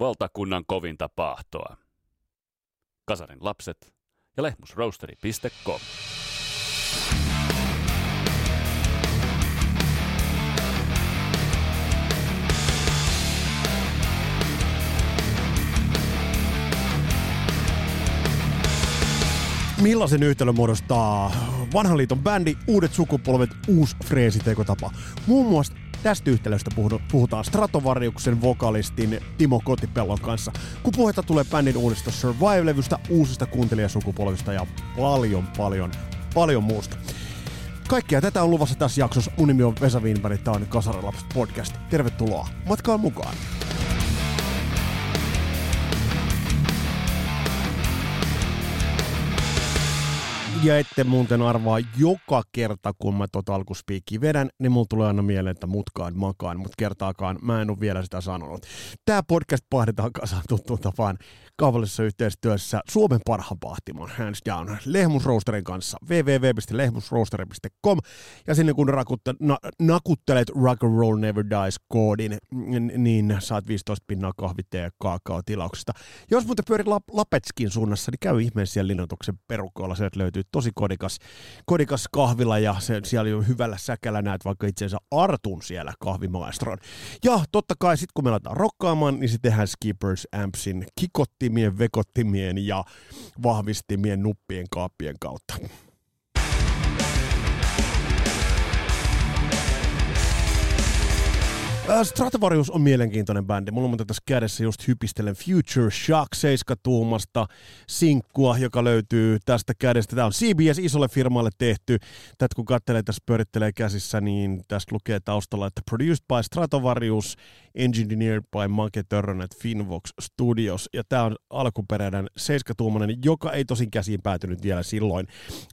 valtakunnan kovinta paahtoa. Kasarin lapset ja lehmusroasteri.com. Millaisen yhtälön muodostaa vanhan liiton bändi, uudet sukupolvet, uusi freesitekotapa? Muun muassa tästä yhtälöstä puhutaan Stratovariuksen vokalistin Timo Kotipellon kanssa, kun puhetta tulee bändin uudesta Survive-levystä, uusista kuuntelijasukupolvista ja paljon, paljon, paljon muusta. Kaikkea tätä on luvassa tässä jaksossa. Mun nimi on Vesa Wienberg, tämä on Kasaralapset podcast. Tervetuloa matkaan mukaan. Ja ette muuten arvaa joka kerta, kun mä tota alkuspiikki vedän, niin mulla tulee aina mieleen, että mutkaan makaan, mutta kertaakaan mä en ole vielä sitä sanonut. Tää podcast pahdetaan kasaan tuttuun tapaan kaupallisessa yhteistyössä Suomen parhaan pahtimon, hands down, Lehmusroosterin kanssa, www.lehmusroosteri.com, ja sinne kun rakutte, na, nakuttelet Rock and Roll Never Dies koodin, niin saat 15 pinnaa kahvitea ja kaakao tilauksesta. Jos muuten pyörit Lap- Lapetskin suunnassa, niin käy ihmeessä siellä linnoituksen perukoilla, sieltä löytyy tosi kodikas, kodikas kahvila, ja se, siellä on hyvällä säkällä näet vaikka itseensä Artun siellä kahvimaestron. Ja totta kai sitten kun me aletaan rokkaamaan, niin sitten tehdään Skippers Ampsin kikotti vekottimien, vekottimien ja vahvistimien nuppien kaappien kautta. Stratovarius on mielenkiintoinen bändi. Mulla on tässä kädessä just hypistelen Future Shock 7-tuumasta sinkkua, joka löytyy tästä kädestä. Tämä on CBS isolle firmalle tehty. Tätä kun katselee tässä pyörittelee käsissä, niin tästä lukee taustalla, että produced by Stratovarius, engineered by Make Törrönet Finvox Studios. Ja tämä on alkuperäinen 7-tuumainen, joka ei tosin käsiin päätynyt vielä silloin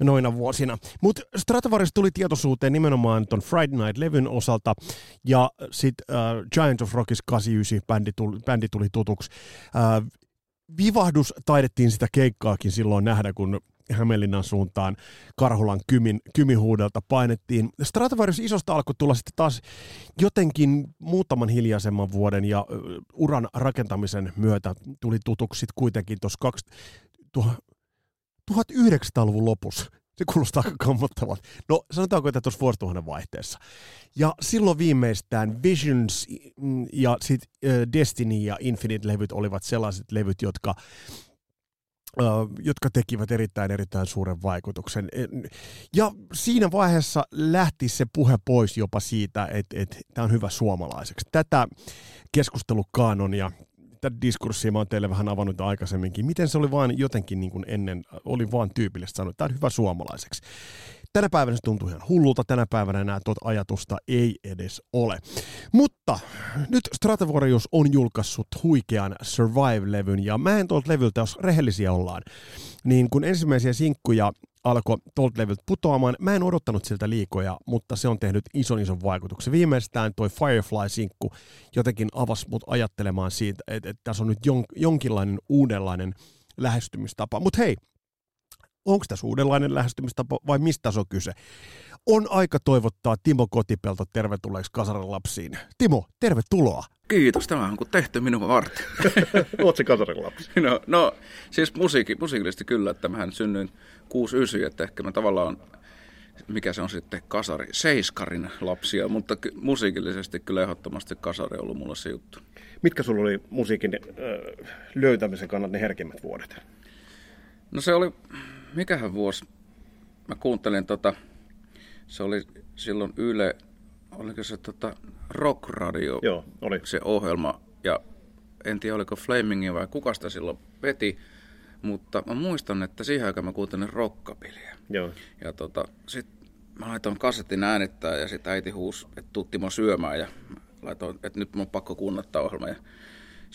noina vuosina. Mutta Stratovarius tuli tietoisuuteen nimenomaan ton Friday Night-levyn osalta, ja sitten uh, Giant of Rockis 89 bändi tuli, bändi tuli tutuksi. Uh, vivahdus taidettiin sitä keikkaakin silloin nähdä, kun Hämeenlinnan suuntaan Karhulan kymin, kymihuudelta painettiin. Stratovarius isosta alkoi tulla sitten taas jotenkin muutaman hiljaisemman vuoden ja uran rakentamisen myötä tuli tutuksi kuitenkin tuossa 1900-luvun lopussa se kuulostaa aika kammottavalta. No sanotaanko, että tuossa vuosituhannen vaihteessa. Ja silloin viimeistään Visions ja sit Destiny ja Infinite-levyt olivat sellaiset levyt, jotka jotka tekivät erittäin erittäin suuren vaikutuksen. Ja siinä vaiheessa lähti se puhe pois jopa siitä, että, että tämä on hyvä suomalaiseksi. Tätä keskustelukanonia tätä diskurssia mä oon teille vähän avannut aikaisemminkin. Miten se oli vaan jotenkin niin kuin ennen, oli vaan tyypillistä sanoa, että tämä on hyvä suomalaiseksi. Tänä päivänä se tuntuu ihan hullulta, tänä päivänä enää tuota ajatusta ei edes ole. Mutta nyt Stratovarius on julkaissut huikean Survive-levyn, ja mä en tuolta levyltä, jos rehellisiä ollaan, niin kun ensimmäisiä sinkkuja alkoi tuolta levyltä putoamaan. Mä en odottanut siltä liikoja, mutta se on tehnyt ison ison vaikutuksen. Viimeistään toi Firefly-sinkku jotenkin avasi mut ajattelemaan siitä, että, että tässä on nyt jon, jonkinlainen uudenlainen lähestymistapa. Mutta hei, onko tässä uudenlainen lähestymistapa vai mistä tässä on kyse? On aika toivottaa Timo Kotipelto tervetulleeksi Kasaran lapsiin. Timo, tervetuloa. Kiitos, tämä on kuin tehty minun varten. Oletko Kasarin lapsi? No, no siis musiikki, musiikillisesti kyllä, että mähän synnyin 69, että ehkä mä tavallaan, mikä se on sitten kasari, seiskarin lapsia, mutta ky- musiikillisesti kyllä ehdottomasti kasari on ollut mulle se juttu. Mitkä sulla oli musiikin äh, löytämisen kannalta ne herkimmät vuodet? No se oli, mikähän vuosi, mä kuuntelin tota, se oli silloin Yle, oliko se tota Rock Radio, Joo, oli. se ohjelma, ja en tiedä oliko Flamingia vai kuka sitä silloin veti, mutta mä muistan, että siihen aikaan mä kuuntelin rockabilia. Joo. Ja tota, sit mä laitoin kasetin äänittää ja sitten äiti huusi, että tuu Timo syömään ja laitoin, että nyt mun on pakko kuunnattaa ohjelma. Ja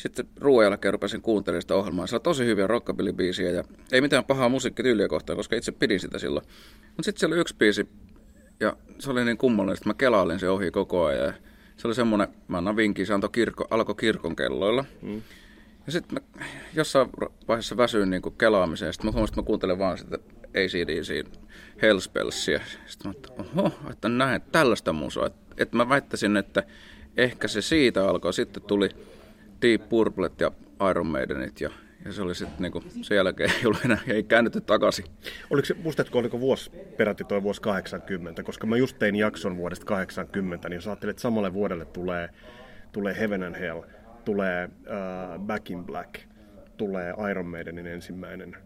sitten ruoan jälkeen rupesin kuuntelemaan sitä ohjelmaa. Se on tosi hyviä rockabilly-biisiä ja ei mitään pahaa musiikkityyliä kohtaan, koska itse pidin sitä silloin. Mutta sitten siellä oli yksi biisi ja se oli niin kummallinen, että mä kelailin se ohi koko ajan. Ja se oli semmoinen, mä annan vinkin, se antoi kirkko, alkoi kirkon kelloilla. Mm. Ja sitten mä jossain vaiheessa väsyin niin kuin kelaamiseen. Sitten mä huomasin, että mä kuuntelen vaan sitä ACDC Hellspellsia. Sitten mä että oho, että näin, tällaista musaa. Että, että mä väittäisin, että ehkä se siitä alkoi. Sitten tuli Deep Purplet ja Iron Maidenit ja, ja se oli sitten niinku, sen jälkeen ei ollut enää, ei käännytty takaisin. Oliko se, muistatko, oliko vuosi, peräti toi vuosi 80, koska mä just tein jakson vuodesta 80, niin jos ajattelet, että samalle vuodelle tulee, tulee Heaven and Hell, tulee uh, Back in Black, tulee Iron Maidenin ensimmäinen,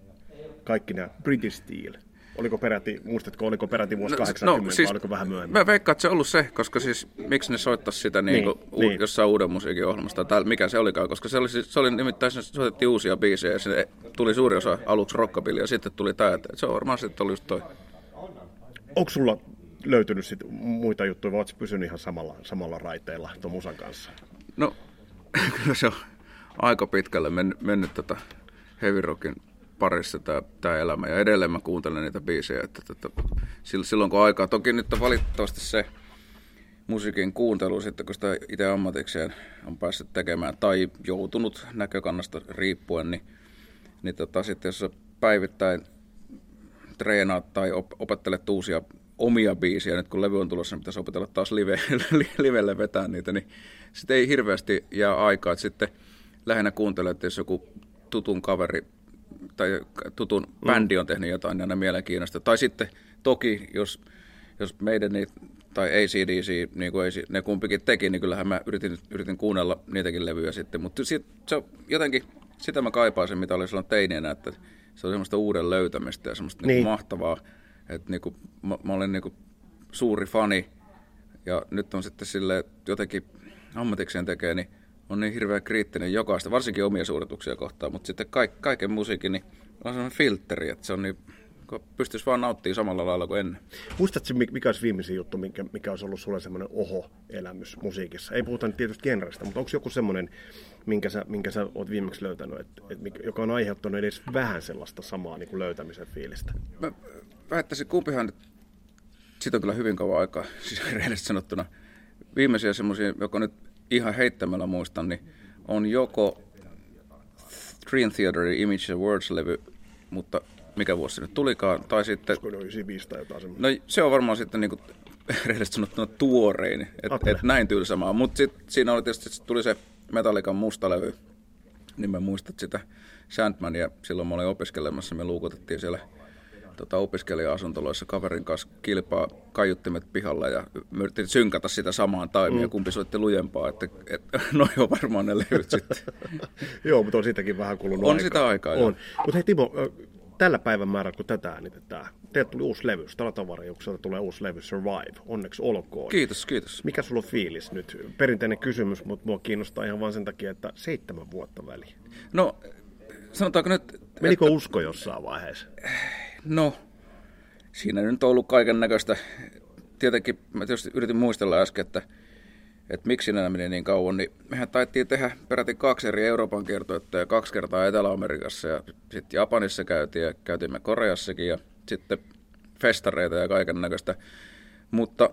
kaikki nämä British Steel, Oliko peräti, muistatko, oliko peräti vuosi no, 80 no, siis, vai oliko vähän myöhemmin? Mä veikkaan, että se on ollut se, koska siis miksi ne soittaisi sitä niin, niin, u- niin. jossain uuden musiikin ohjelmasta tai mikä se olikaan, koska se oli, siis, se oli nimittäin, se soitettiin uusia biisejä ja se tuli suuri osa aluksi rockabilly ja sitten tuli tämä, että se on varmaan sitten oli just toi. Onko sulla löytynyt sit muita juttuja vai oletko pysynyt ihan samalla, samalla raiteella tuon musan kanssa? No, kyllä se on aika pitkälle mennyt, mennyt tätä tota heavy rockin parissa tämä, tämä elämä. Ja edelleen mä kuuntelen niitä biisejä. Että, että, silloin kun aikaa, toki nyt on valitettavasti se musiikin kuuntelu sitten, kun sitä itse ammatikseen on päässyt tekemään tai joutunut näkökannasta riippuen, niin, niin tota, sitten jos päivittäin treenaat tai op- opettelet uusia omia biisiä, nyt kun levy on tulossa, niin pitäisi opetella taas live, livelle vetää niitä, niin sitten ei hirveästi jää aikaa, että sitten lähinnä kuuntelet, että jos joku tutun kaveri tai tutun mm. bändi on tehnyt jotain, niin aina mielenkiinnosta. Tai sitten toki, jos, jos meidän niin, tai ACDC, niin kuin ne kumpikin teki, niin kyllähän mä yritin, yritin kuunnella niitäkin levyjä sitten. Mutta sit, se jotenkin, sitä mä kaipaisin, mitä oli silloin teineenä, että se on semmoista uuden löytämistä ja semmoista niin. Niin mahtavaa. Että niin kuin, mä, mä olen niin kuin suuri fani ja nyt on sitten sille jotenkin ammatikseen tekee, niin on niin hirveän kriittinen jokaista, varsinkin omia suorituksia kohtaan, mutta sitten kaik, kaiken musiikin niin on sellainen filteri, että se on niin, pystyisi vaan nauttimaan samalla lailla kuin ennen. Muistatko, mikä olisi viimeisin juttu, mikä, mikä olisi ollut sulle semmoinen oho-elämys musiikissa? Ei puhuta nyt tietysti genrestä, mutta onko joku semmoinen, minkä sä, minkä sä oot viimeksi löytänyt, et, et, joka on aiheuttanut edes vähän sellaista samaa niin kuin löytämisen fiilistä? Mä väittäisin, kumpihan siitä on kyllä hyvin kauan aikaa, siis rehellisesti sanottuna, viimeisiä semmoisia, joka nyt ihan heittämällä muistan, niin on joko Dream Theaterin Image and Words-levy, mutta mikä vuosi se nyt tulikaan, tai sitten... Olisiko 95 tai jotain semmoista? No se on varmaan sitten niin kuin, rehellisesti sanottuna tuorein, että et näin tylsämaa. Mutta sitten siinä oli tietysti, sit tuli se Metallican musta levy, niin mä muistan sitä Sandmania, silloin mä olin opiskelemassa, me luukutettiin siellä tota, opiskelija-asuntoloissa kaverin kanssa kilpaa kaiuttimet pihalla ja yritin synkata sitä samaan taimia, mm. kumpi soitti lujempaa, että et, no joo, varmaan ne levyt sitten. joo, mutta on siitäkin vähän kulunut On aikaa. sitä aikaa, On. Mutta hei Timo, tällä päivän määrällä, kun tätä äänitetään, teille tuli uusi levy, Stratavariukselta tulee uusi levy, Survive, onneksi olkoon. Kiitos, kiitos. Mikä sulla on fiilis nyt? Perinteinen kysymys, mutta mua kiinnostaa ihan vain sen takia, että seitsemän vuotta väliin. No, sanotaanko nyt... Menikö että... usko jossain vaiheessa? No, siinä nyt on ollut kaiken näköistä. Tietenkin mä tietysti yritin muistella äsken, että, että miksi nämä meni niin kauan, niin mehän taittiin tehdä peräti kaksi eri Euroopan kiertoetta ja kaksi kertaa Etelä-Amerikassa ja sitten Japanissa käytiin ja käytimme Koreassakin ja sitten festareita ja kaiken näköistä. Mutta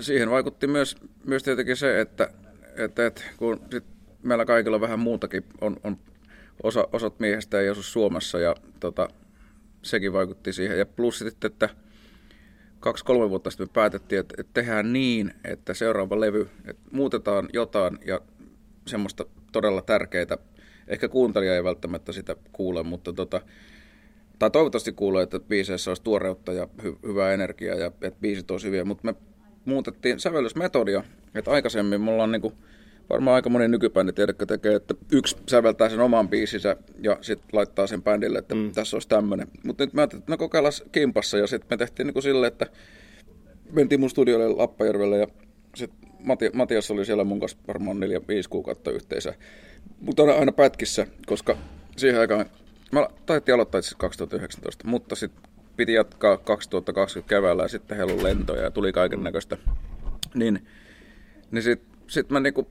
siihen vaikutti myös, myös tietenkin se, että, että, että kun sit meillä kaikilla vähän muutakin, on, on osa, osat miehistä ei asu Suomessa ja tota, sekin vaikutti siihen. Ja plus sitten, että kaksi-kolme vuotta sitten me päätettiin, että, että tehdään niin, että seuraava levy, että muutetaan jotain ja semmoista todella tärkeää. Ehkä kuuntelija ei välttämättä sitä kuule, mutta tota, tai toivottavasti kuulee, että biiseissä olisi tuoreutta ja hy- hyvää energiaa ja että biisit olisi hyviä, mutta me muutettiin sävellysmetodia, että aikaisemmin me ollaan niinku varmaan aika moni nykypäin tiedäkö tekee, että yksi säveltää sen oman biisinsä ja sitten laittaa sen bändille, että mm. tässä olisi tämmöinen. Mutta nyt mä ajattelin, että no kokeillaan kimpassa ja sitten me tehtiin niin silleen, että mentiin mun studiolle Lappajärvelle ja sitten Mati, Matias oli siellä mun kanssa varmaan neljä, viisi kuukautta yhteensä. Mutta aina pätkissä, koska siihen aikaan, mä taidettiin aloittaa itse 2019, mutta sitten piti jatkaa 2020 keväällä ja sitten heillä lentoja ja tuli kaiken näköistä. Niin, niin sitten sit mä niinku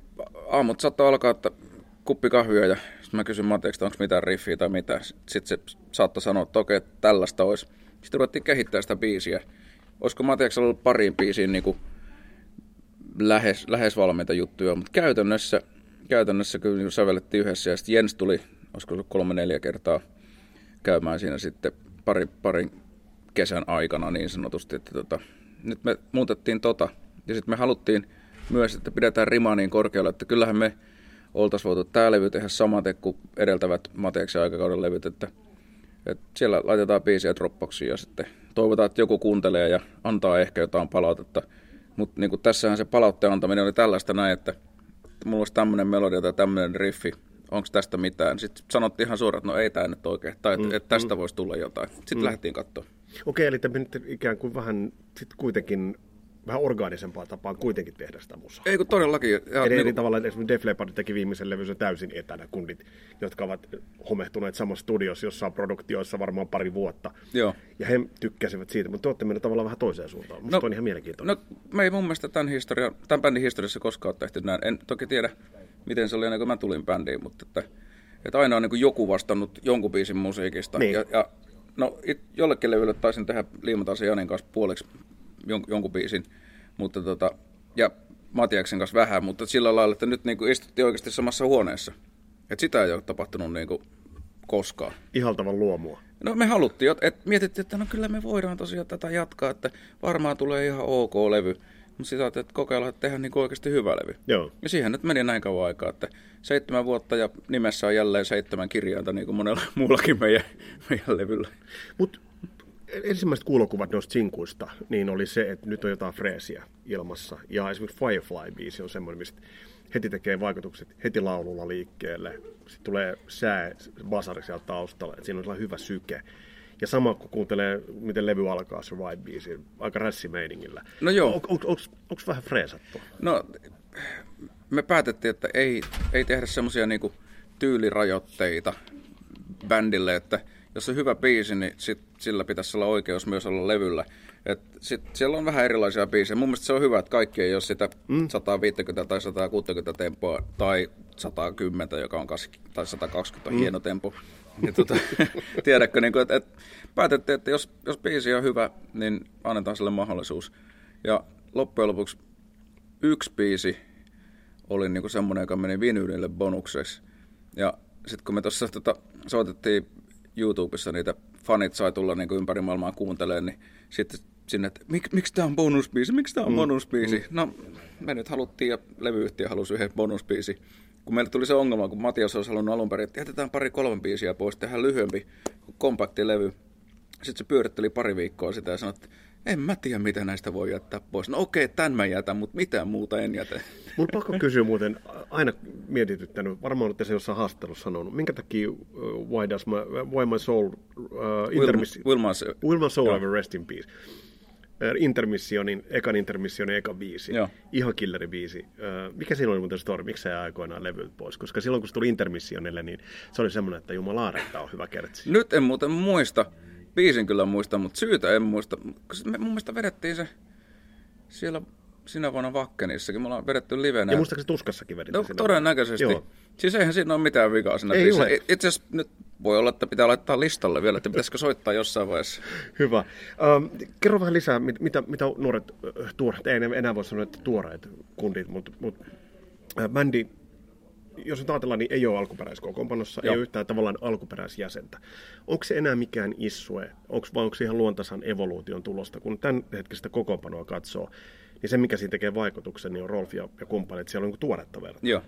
aamut saattoi alkaa, että kuppi kahvia ja sitten mä kysyin Matiaksta, onko mitään riffiä tai mitä. Sitten se saattoi sanoa, että okei, tällaista olisi. Sitten ruvettiin kehittää sitä biisiä. Olisiko Matiaksella ollut pariin biisiin niin kuin lähes, lähes valmiita juttuja, mutta käytännössä, käytännössä kyllä niin sävellettiin yhdessä ja sitten Jens tuli, olisiko ollut kolme neljä kertaa käymään siinä sitten pari, parin kesän aikana niin sanotusti, että tota, nyt me muutettiin tota ja sitten me haluttiin myös, että pidetään rima niin korkealla, että kyllähän me oltaisiin voitu tämä levy tehdä samaten kuin edeltävät Mateeksen aikakauden levyt, että, että siellä laitetaan biisiä Dropboxiin ja sitten toivotaan, että joku kuuntelee ja antaa ehkä jotain palautetta. Mutta niin tässähän se palautteen antaminen oli tällaista näin, että mulla olisi tämmöinen melodia tai tämmöinen riffi, onko tästä mitään. Sitten sanottiin ihan suoraan, että no ei tämä nyt oikein, tai että mm, et tästä mm. voisi tulla jotain. Sitten mm. lähdettiin katsomaan. Okei, eli te nyt ikään kuin vähän sit kuitenkin vähän orgaanisempaa tapaa kuitenkin tehdä sitä musaa. Ei kun todellakin. Ja, Eli niin eri kuin... tavalla esimerkiksi Def Leppard teki viimeisen levynsä täysin etänä kundit, jotka ovat homehtuneet samassa studiossa jossain produktioissa varmaan pari vuotta. Joo. Ja he tykkäsivät siitä, mutta te olette menneet tavallaan vähän toiseen suuntaan. Musta no, on ihan mielenkiintoinen. No me ei mun mielestä tämän, historia, tämän bändin historiassa koskaan ole tehty näin. En toki tiedä, miten se oli ennen kuin mä tulin bändiin, mutta että, että aina on niin joku vastannut jonkun biisin musiikista. Niin. Ja, ja no it, jollekin levylle taisin tehdä Liimataisen Janin kanssa puoliksi jon, jonkun biisin. Mutta tota, ja Matiaksen kanssa vähän, mutta sillä lailla, että nyt niin kuin istuttiin oikeasti samassa huoneessa. Että sitä ei ole tapahtunut niin kuin koskaan. Ihaltavan luomua. No me haluttiin, että mietittiin, että no kyllä me voidaan tosiaan tätä jatkaa, että varmaan tulee ihan ok levy. Mutta sitä että kokeillaan, että tehdään niin oikeasti hyvä levy. Joo. Ja siihen nyt meni näin kauan aikaa, että seitsemän vuotta ja nimessä on jälleen seitsemän kirjainta, niin kuin monella muullakin meidän, meidän levyllä. Mutta ensimmäiset kuulokuvat noista sinkuista, niin oli se, että nyt on jotain freesiä ilmassa. Ja esimerkiksi Firefly-biisi on semmoinen, mistä heti tekee vaikutukset heti laululla liikkeelle. Sitten tulee sää, basari sieltä taustalla, että siinä on sellainen hyvä syke. Ja sama kun kuuntelee, miten levy alkaa Survive-biisi, aika rässimeiningillä. No joo. On, on, Onko vähän freesattu? No, me päätettiin, että ei, ei tehdä semmoisia niinku tyylirajoitteita bändille, että – jos on hyvä biisi, niin sit sillä pitäisi olla oikeus myös olla levyllä. Et sit siellä on vähän erilaisia biisejä. Mun mielestä se on hyvä, että kaikki ei ole sitä mm. 150 tai 160 tempoa tai 110, joka on kas, tai 120 mm. hieno tempo. Ja tuota, tiedätkö, niin kuin, että, että päätettiin, että jos, jos biisi on hyvä, niin annetaan sille mahdollisuus. Ja loppujen lopuksi yksi biisi oli niin kuin semmoinen, joka meni vinyylille bonukseksi. Ja sitten kun me tuossa tota, soitettiin YouTubessa niitä fanit sai tulla niin kuin ympäri maailmaa kuuntelemaan, niin sitten sinne, että Mik, miksi tämä on bonusbiisi, miksi tämä on mm. bonusbiisi? Mm. No, me nyt haluttiin ja levyyhtiö halusi yhden bonusbiisi. Kun meille tuli se ongelma, kun Matias olisi halunnut alun perin, että jätetään pari kolme biisiä pois, tehdään lyhyempi kompakti levy. Sitten se pyöritteli pari viikkoa sitä ja sanoi, että en mä tiedä, mitä näistä voi jättää pois. No okei, tämän mä jätän, mutta mitään muuta en jätä. Mun pakko kysyä muuten, aina mietityttänyt, varmaan olette se jossain haastattelussa sanonut, minkä takia uh, Why, does my, why My Soul, uh, intermissi, Will, Will, my, Will My Soul Ever Rest in Peace, intermissionin, ekan intermissionin eka biisi, Joo. ihan killeri biisi. Mikä siinä oli muuten story, miksi se aikoinaan levyt pois? Koska silloin kun se tuli intermissionille, niin se oli semmoinen, että jumala että on hyvä kertsi. Nyt en muuten muista biisin kyllä muista, mutta syytä en muista. Me mun mielestä vedettiin se siellä sinä vuonna Vakkenissakin. Me ollaan vedetty livenä. Ja muistaakseni Tuskassakin vedettiin No todennäköisesti. Joo. Siis eihän siinä ole mitään vikaa siinä Ei ole. Itse asiassa nyt voi olla, että pitää laittaa listalle vielä, että pitäisikö soittaa jossain vaiheessa. Hyvä. Ähm, kerro vähän lisää, mitä, mitä nuoret, tuoreet, ei enää voi sanoa, että tuoreet kundit, mutta, mutta äh, bändi jos nyt ajatellaan, niin ei ole alkuperäiskokoonpanossa, ei ole yhtään tavallaan alkuperäisjäsentä. Onko se enää mikään issue, onko, vai onko se ihan luontaisan evoluution tulosta? Kun tämän hetkistä kokoonpanoa katsoo, niin se, mikä siinä tekee vaikutuksen, niin on Rolf ja, ja kumppanit, siellä on niin tuoretta verta. Joo.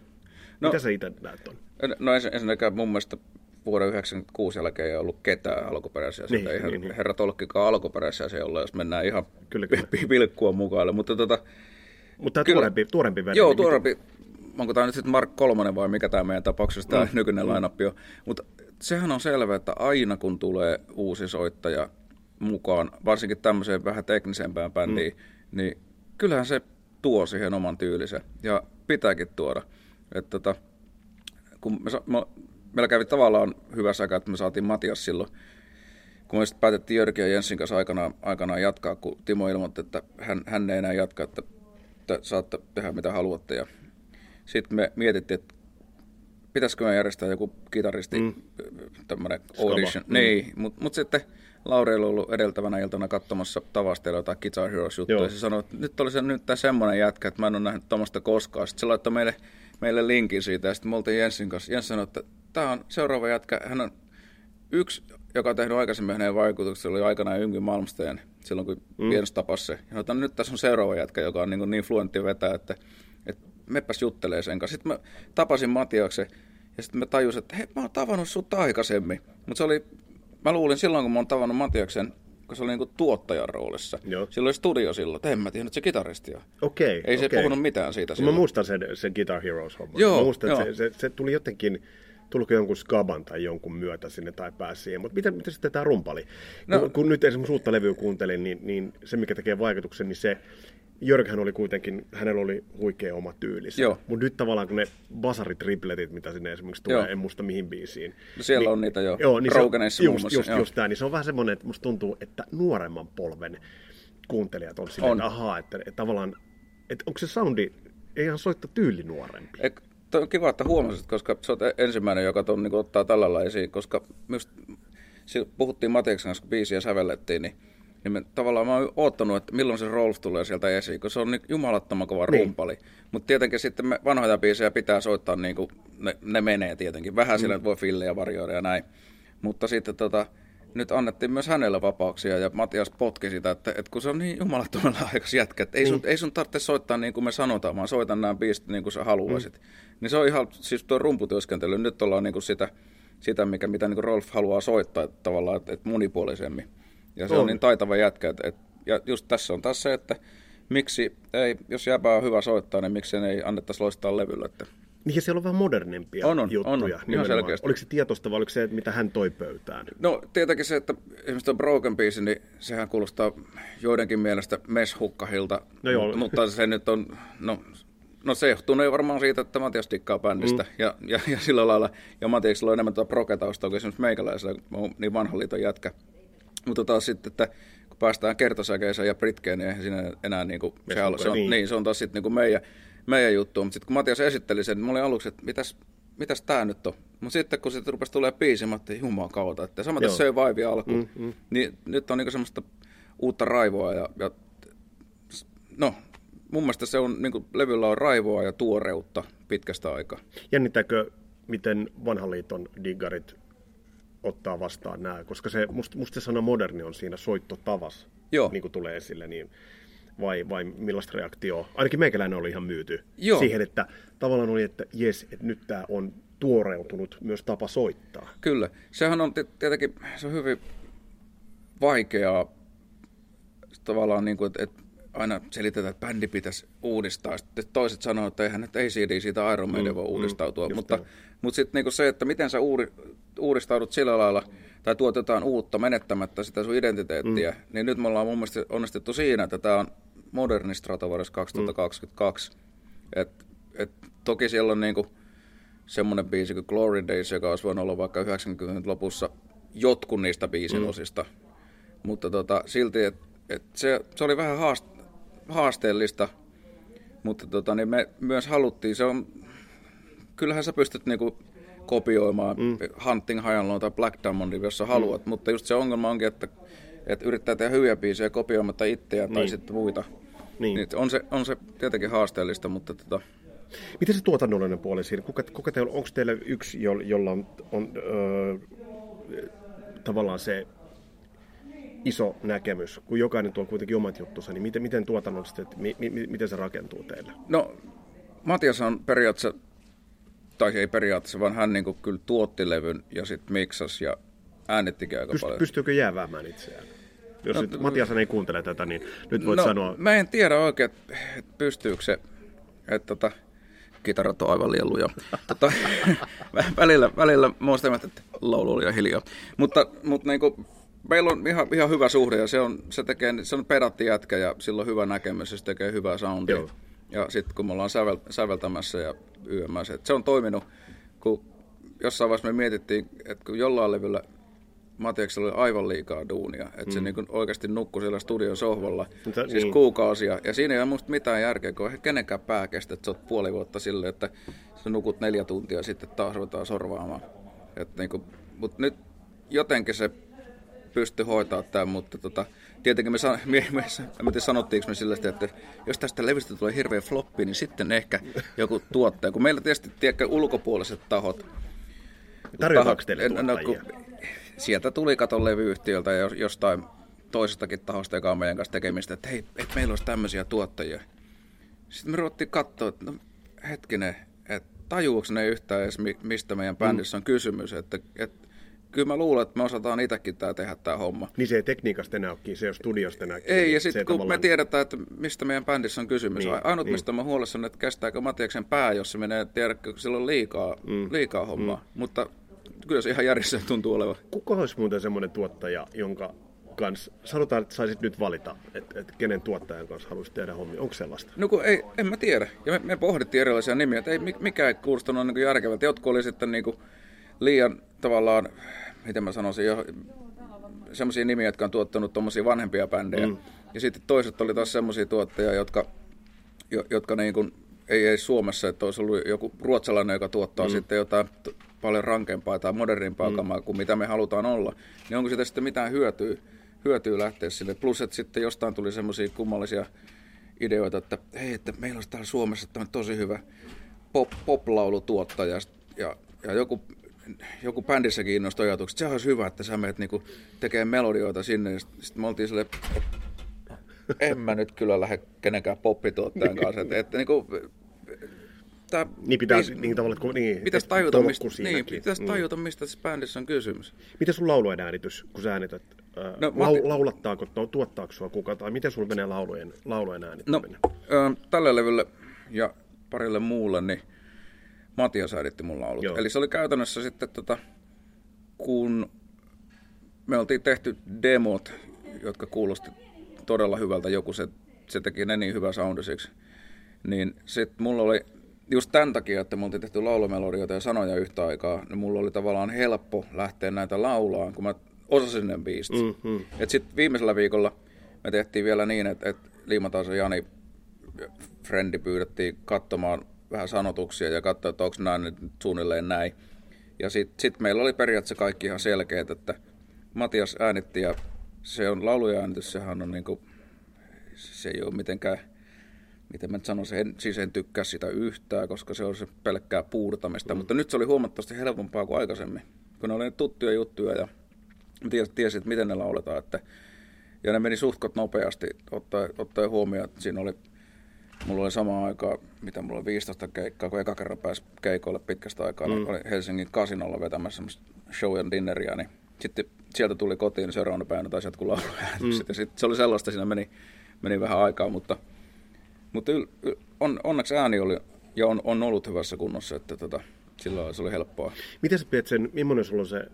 No, Mitä sä itse näet on? No ensinnäkään mun mielestä vuoden 1996 jälkeen ei ollut ketään alkuperäisiä. Niin, ei niin, niin. herra Tolkkikaan alkuperäisiä se olla, jos mennään ihan kyllä, kyllä. pilkkua mukaan. Mutta, tota, Mutta tämä tuorempi, tuorempi verran. Joo, niin tuorempi. Onko tämä nyt sitten Mark kolmonen vai mikä tämä meidän tapauksessa tämä mm. nykyinen mm. lainappi on. Mutta sehän on selvää, että aina kun tulee uusi soittaja mukaan, varsinkin tämmöiseen vähän teknisempään bändiin, mm. niin kyllähän se tuo siihen oman tyylisen. Ja pitääkin tuoda. Että tota, kun me, me, meillä kävi tavallaan hyvä säkä, että me saatiin Matias silloin, kun me sitten päätettiin Jörki ja Jenssin kanssa aikanaan, aikanaan jatkaa, kun Timo ilmoitti, että hän, hän ei enää jatka, että, että saatte tehdä mitä haluatte. Ja sitten me mietittiin, että pitäisikö me järjestää joku kitaristi mm. tämmöinen audition. Mm. Niin, mutta mut sitten Lauri oli ollut edeltävänä iltana katsomassa tavasteella jotain Guitar Heroes juttuja. Ja se sanoi, että nyt oli se nyt tämä semmoinen jätkä, että mä en ole nähnyt tuommoista koskaan. Sitten se laittoi meille, meille linkin siitä ja sitten me oltiin Jenssin kanssa. Jens sanoi, että tämä on seuraava jätkä. Hän on yksi, joka on tehnyt aikaisemmin hänen vaikutuksia, oli aikanaan Ynky Malmsteen, silloin kun mm. Jens tapasi se. Ja nyt tässä on seuraava jätkä, joka on niin, niin fluentti vetää, että meppäs juttelee sen kanssa. Sitten mä tapasin Matiaksen ja sitten mä tajusin, että hei, mä oon tavannut sut aikaisemmin. Mutta se oli, mä luulin silloin, kun mä oon tavannut Matiaksen, kun se oli niinku tuottajan roolissa. Joo. Silloin oli studio silloin, että en mä tiennyt, että se kitaristi on. Okei, Ei se okei. puhunut mitään siitä Mä silloin. muistan sen, sen Guitar Heroes. Joo, Mä muistan, joo. se, se, se, tuli jotenkin, tuliko jonkun skaban tai jonkun myötä sinne tai pääsi siihen. Mutta miten, miten sitten tämä rumpali? No- kun, kun, nyt esimerkiksi uutta levyä kuuntelin, niin, niin se mikä tekee vaikutuksen, niin se Jörghän oli kuitenkin, hänellä oli huikea oma tyylinsä. Joo. Mutta nyt tavallaan kun ne basaritripletit, mitä sinne esimerkiksi tulee, Joo. en muista mihin biisiin. No siellä on niitä jo. Joo, niin se, muun just, muassa, just, joo. just tämä, niin se on vähän semmoinen, että musta tuntuu, että nuoremman polven kuuntelijat on silleen, On. että ahaa, että, että tavallaan, että onko se soundi, eihän soittaa tyyli nuorempi. Eik, toi on kiva, että huomasit, koska sä oot ensimmäinen, joka ton niin ottaa tällä lailla esiin, koska myös puhuttiin Matiaksen kanssa, kun biisiä sävellettiin, niin, niin me, tavallaan mä oon oottanut, että milloin se Rolf tulee sieltä esiin, kun se on niin jumalattoman kova Niin. rumpali. Mutta tietenkin sitten me vanhoja biisejä pitää soittaa niin kuin ne, ne menee tietenkin. Vähän mm. sillä, voi fillejä varjoida ja näin. Mutta sitten tota, nyt annettiin myös hänelle vapauksia ja Matias potki sitä, että, että kun se on niin jumalattoman lahjakas jätkä, että ei sun, ei sun tarvitse soittaa niin kuin me sanotaan, vaan soita nämä biisit niin kuin sä haluaisit. Mm. Niin se on ihan, siis tuo rumputyöskentely, nyt ollaan niin kuin sitä, sitä mikä, mitä niin kuin Rolf haluaa soittaa tavallaan, että, että monipuolisemmin. Ja se on, On. on niin taitava jätkä, että, että, ja just tässä on taas se, että miksi ei, jos jäbää on hyvä soittaa, niin miksi sen ei annettaisi loistaa levyllä, että Niin ja siellä on vähän modernempia On, on, juttuja. on, on. Ihan nimenomaan. selkeästi. Oliko se tietoista vai oliko se, mitä hän toi pöytään? No tietenkin se, että esimerkiksi tuo Broken biisi, niin sehän kuulostaa joidenkin mielestä meshukkahilta, No joo. mutta, mutta se nyt on, no, no se johtuu nyt varmaan siitä, että Matias dikkaa bändistä mm. ja, ja, ja, sillä lailla, ja Matiaksella on enemmän tuota proketausta kuin esimerkiksi meikäläisellä, kun oon niin vanhan liiton jätkä. Mutta taas sitten, että kun päästään kertosäkeeseen ja britkeen, niin eihän siinä enää niin kuin, se, on, se, on, niin. niin. se on taas sitten niin kuin meidän, meidän juttu. Mutta sitten kun Matias esitteli sen, niin mä olin aluksi, että mitäs, mitäs tää nyt on? Mutta sitten kun sitten rupesi tulee biisi, mä ajattelin, jumaa kautta, että samaten Joo. se vaivi alku. Mm, mm. Niin nyt on niinku semmoista uutta raivoa ja, ja no, mun mielestä se on, niinku, levyllä on raivoa ja tuoreutta pitkästä aikaa. Jännittääkö, miten vanhan liiton diggarit ottaa vastaan nämä? Koska se, musta, musta se sana moderni on siinä soittotavas, Joo. niin kuin tulee esille, niin vai, vai millaista reaktioa? Ainakin meikäläinen oli ihan myyty Joo. siihen, että tavallaan oli, että jes, että nyt tämä on tuoreutunut myös tapa soittaa. Kyllä. Sehän on ti- tietenkin se on hyvin vaikeaa tavallaan, niin kuin, että, että aina selitetään, että bändi pitäisi uudistaa. Sitten toiset sanoo, että eihän nyt ACD siitä Iron Maiden voi uudistautua. just mutta mutta sitten niin se, että miten sä uuri, uudistaudut sillä lailla, tai tuot jotain uutta menettämättä sitä sun identiteettiä, mm. niin nyt me ollaan mun mielestä onnistuttu siinä, että tämä on moderni Stratovarius 2022. Mm. Et, et, toki siellä on niinku semmoinen biisi kuin Glory Days, joka olisi voinut olla vaikka 90-lopussa jotkut niistä biisin mm. osista. Mutta tota, silti, että et se, se oli vähän haast, haasteellista, mutta tota, niin me myös haluttiin, se on, kyllähän sä pystyt niinku kopioimaan mm. Hunting High tai Black Diamondin, jos sä haluat, mm. mutta just se ongelma onkin, että, että yrittää tehdä hyviä biisejä kopioimatta itseä tai Niin. sitten muita. Niin. Niin on, se, on se tietenkin haasteellista, mutta tota, Miten se tuotannollinen puoli siinä? Kuka, kuka teillä, onko teillä yksi, jo- jolla on, on öö, tavallaan se iso näkemys, kun jokainen tuo kuitenkin omat juttunsa, niin miten, miten tuotannollisesti, että mi, mi, miten se rakentuu teillä? No, Matias on periaatteessa, tai ei periaatteessa, vaan hän niinku kyllä tuotti levyn ja sitten miksas ja äänittikin aika Pyst, paljon. pystyykö jääväämään itseään? Jos no, nyt Matias ei kuuntele tätä, niin nyt voit no, sanoa, Mä en tiedä oikein, että et pystyykö se, että tota, kitarat on aivan liian luja. tota, vä- välillä, välillä muistan, että laulu oli hiljaa. Mutta, mutta niinku, meillä on ihan, ihan hyvä suhde ja se on, se tekee, se on pedatti jätkä ja sillä on hyvä näkemys ja se tekee hyvää soundia. Joo. Ja sitten kun me ollaan sävel, säveltämässä ja yömässä, että se on toiminut, kun jossain vaiheessa me mietittiin, että kun jollain levyllä Matiaksella oli aivan liikaa duunia, että mm. se niin oikeasti nukkui siellä studion sohvalla, Mutta siis niin. kuukausia. Ja siinä ei ole musta mitään järkeä, kun eihän kenenkään pää kestä, että sä oot puoli vuotta silleen, että sä nukut neljä tuntia ja sitten taas ruvetaan sorvaamaan. Et niin kuin, mutta nyt jotenkin se pystyi hoitaa tämän, mutta tota, tietenkin me, san, me, me, me tiedä, sanottiinko me sillä sitä, että jos tästä levystä tulee hirveä floppi, niin sitten ehkä joku tuottaja. Kun meillä tietysti tiedätkö, ulkopuoliset tahot, tarjotaanko teille no, no, kun tuottajia? sieltä tuli katon levyyhtiöltä ja jostain toisestakin tahosta, joka on meidän kanssa tekemistä, että hei, että meillä olisi tämmöisiä tuottajia. Sitten me ruvettiin katsoa, että no, hetkinen, että tajuuks ne yhtään edes, mistä meidän bändissä on kysymys. Että, että kyllä mä luulen, että me osataan itsekin tää tehdä tämä homma. Niin se ei tekniikasta enää olekin, se ei ole studiosta enää. Ei, ja sitten kun tavallaan... me tiedetään, että mistä meidän bändissä on kysymys. Niin, Ainut, niin. mistä mä huolissani, että kestääkö Matiaksen pää, jos se menee, tiedä, kun sillä on liikaa, mm. liikaa hommaa. Mm. Mutta kyllä se ihan järjessä tuntuu olevan. Kuka olisi muuten semmoinen tuottaja, jonka kanssa, sanotaan, että saisit nyt valita, että, että kenen tuottajan kanssa haluaisit tehdä hommia. Onko sellaista? No kun ei, en mä tiedä. Ja me, me pohdittiin erilaisia nimiä, että ei, mikä ei kuulostanut niin järkevältä. Jotkut oli sitten niin kuin liian tavallaan, miten mä sanoisin, jo, semmoisia nimiä, jotka on tuottanut tuommoisia vanhempia bändejä. Mm. Ja sitten toiset oli taas semmoisia tuottajia, jotka, jo, jotka niin kuin, ei, ei Suomessa, että olisi ollut joku ruotsalainen, joka tuottaa mm. sitten jotain paljon rankempaa tai modernimpaa mm. kamaa kuin mitä me halutaan olla, niin onko siitä sitten mitään hyötyä, hyötyä lähteä sinne. Plus, että sitten jostain tuli semmoisia kummallisia ideoita, että hei, että meillä olisi täällä Suomessa tämä tosi hyvä pop, pop-laulutuottaja ja, ja joku joku bändissä innostui ajatukset, että se olisi hyvä, että sä menet niinku tekemään melodioita sinne. Sitten me oltiin silleen, en mä nyt kyllä lähde kenenkään poppituottajan kanssa. Että, että niinku, tää, niin pitää niin, niin tavallaan, niin, pitäisi tajuta, mistä, niin, pitäisi mm. tajuta, mistä tässä bändissä on kysymys. Miten sun laulujen äänitys, kun sä äänität? no, lau, Matti... Laulattaako, no, tuottaako sua kuka, tai miten sulla menee laulujen, laulujen äänittäminen? No, äh, tälle levylle ja parille muulle, niin Matias äänitti mun laulut. Joo. Eli se oli käytännössä sitten, tota, kun me oltiin tehty demot, jotka kuulosti todella hyvältä, joku se, se teki ne niin hyvä soundisiksi, niin sitten mulla oli just tämän takia, että me oltiin tehty laulumelodioita ja sanoja yhtä aikaa, niin mulla oli tavallaan helppo lähteä näitä laulaan, kun mä osasin ne biisit. Mm-hmm. Et sitten viimeisellä viikolla me tehtiin vielä niin, että, että Liimataisen Jani frendi pyydettiin katsomaan vähän sanotuksia ja katsoa, että onko nämä nyt suunnilleen näin. Ja sitten sit meillä oli periaatteessa kaikki ihan selkeät, että Matias äänitti ja se on laulujen äänitys, sehän on niinku, se ei ole mitenkään miten mä sanoisin, en, siis en tykkää sitä yhtään, koska se on se pelkkää puurtamista, mm. mutta nyt se oli huomattavasti helpompaa kuin aikaisemmin, kun ne oli tuttuja juttuja ja tiesin, tiesin että miten ne lauletaan, että, ja ne meni suhtkot nopeasti, ottaen, ottaen huomioon, että siinä oli, mulla oli sama aikaa, mitä mulla oli 15 keikkaa, kun eka kerran pääsi keikoille pitkästä aikaa, niin mm. oli Helsingin kasinolla vetämässä show and dinneria, niin sitten sieltä tuli kotiin seuraavana päivänä taisi jotkut lauluja. Mm. Sitten, sitten se oli sellaista, siinä meni, meni vähän aikaa, mutta mutta on, onneksi ääni oli ja on, on ollut hyvässä kunnossa, että tota, sillä se oli helppoa. Miten sä pidät sen, millainen sulla on se,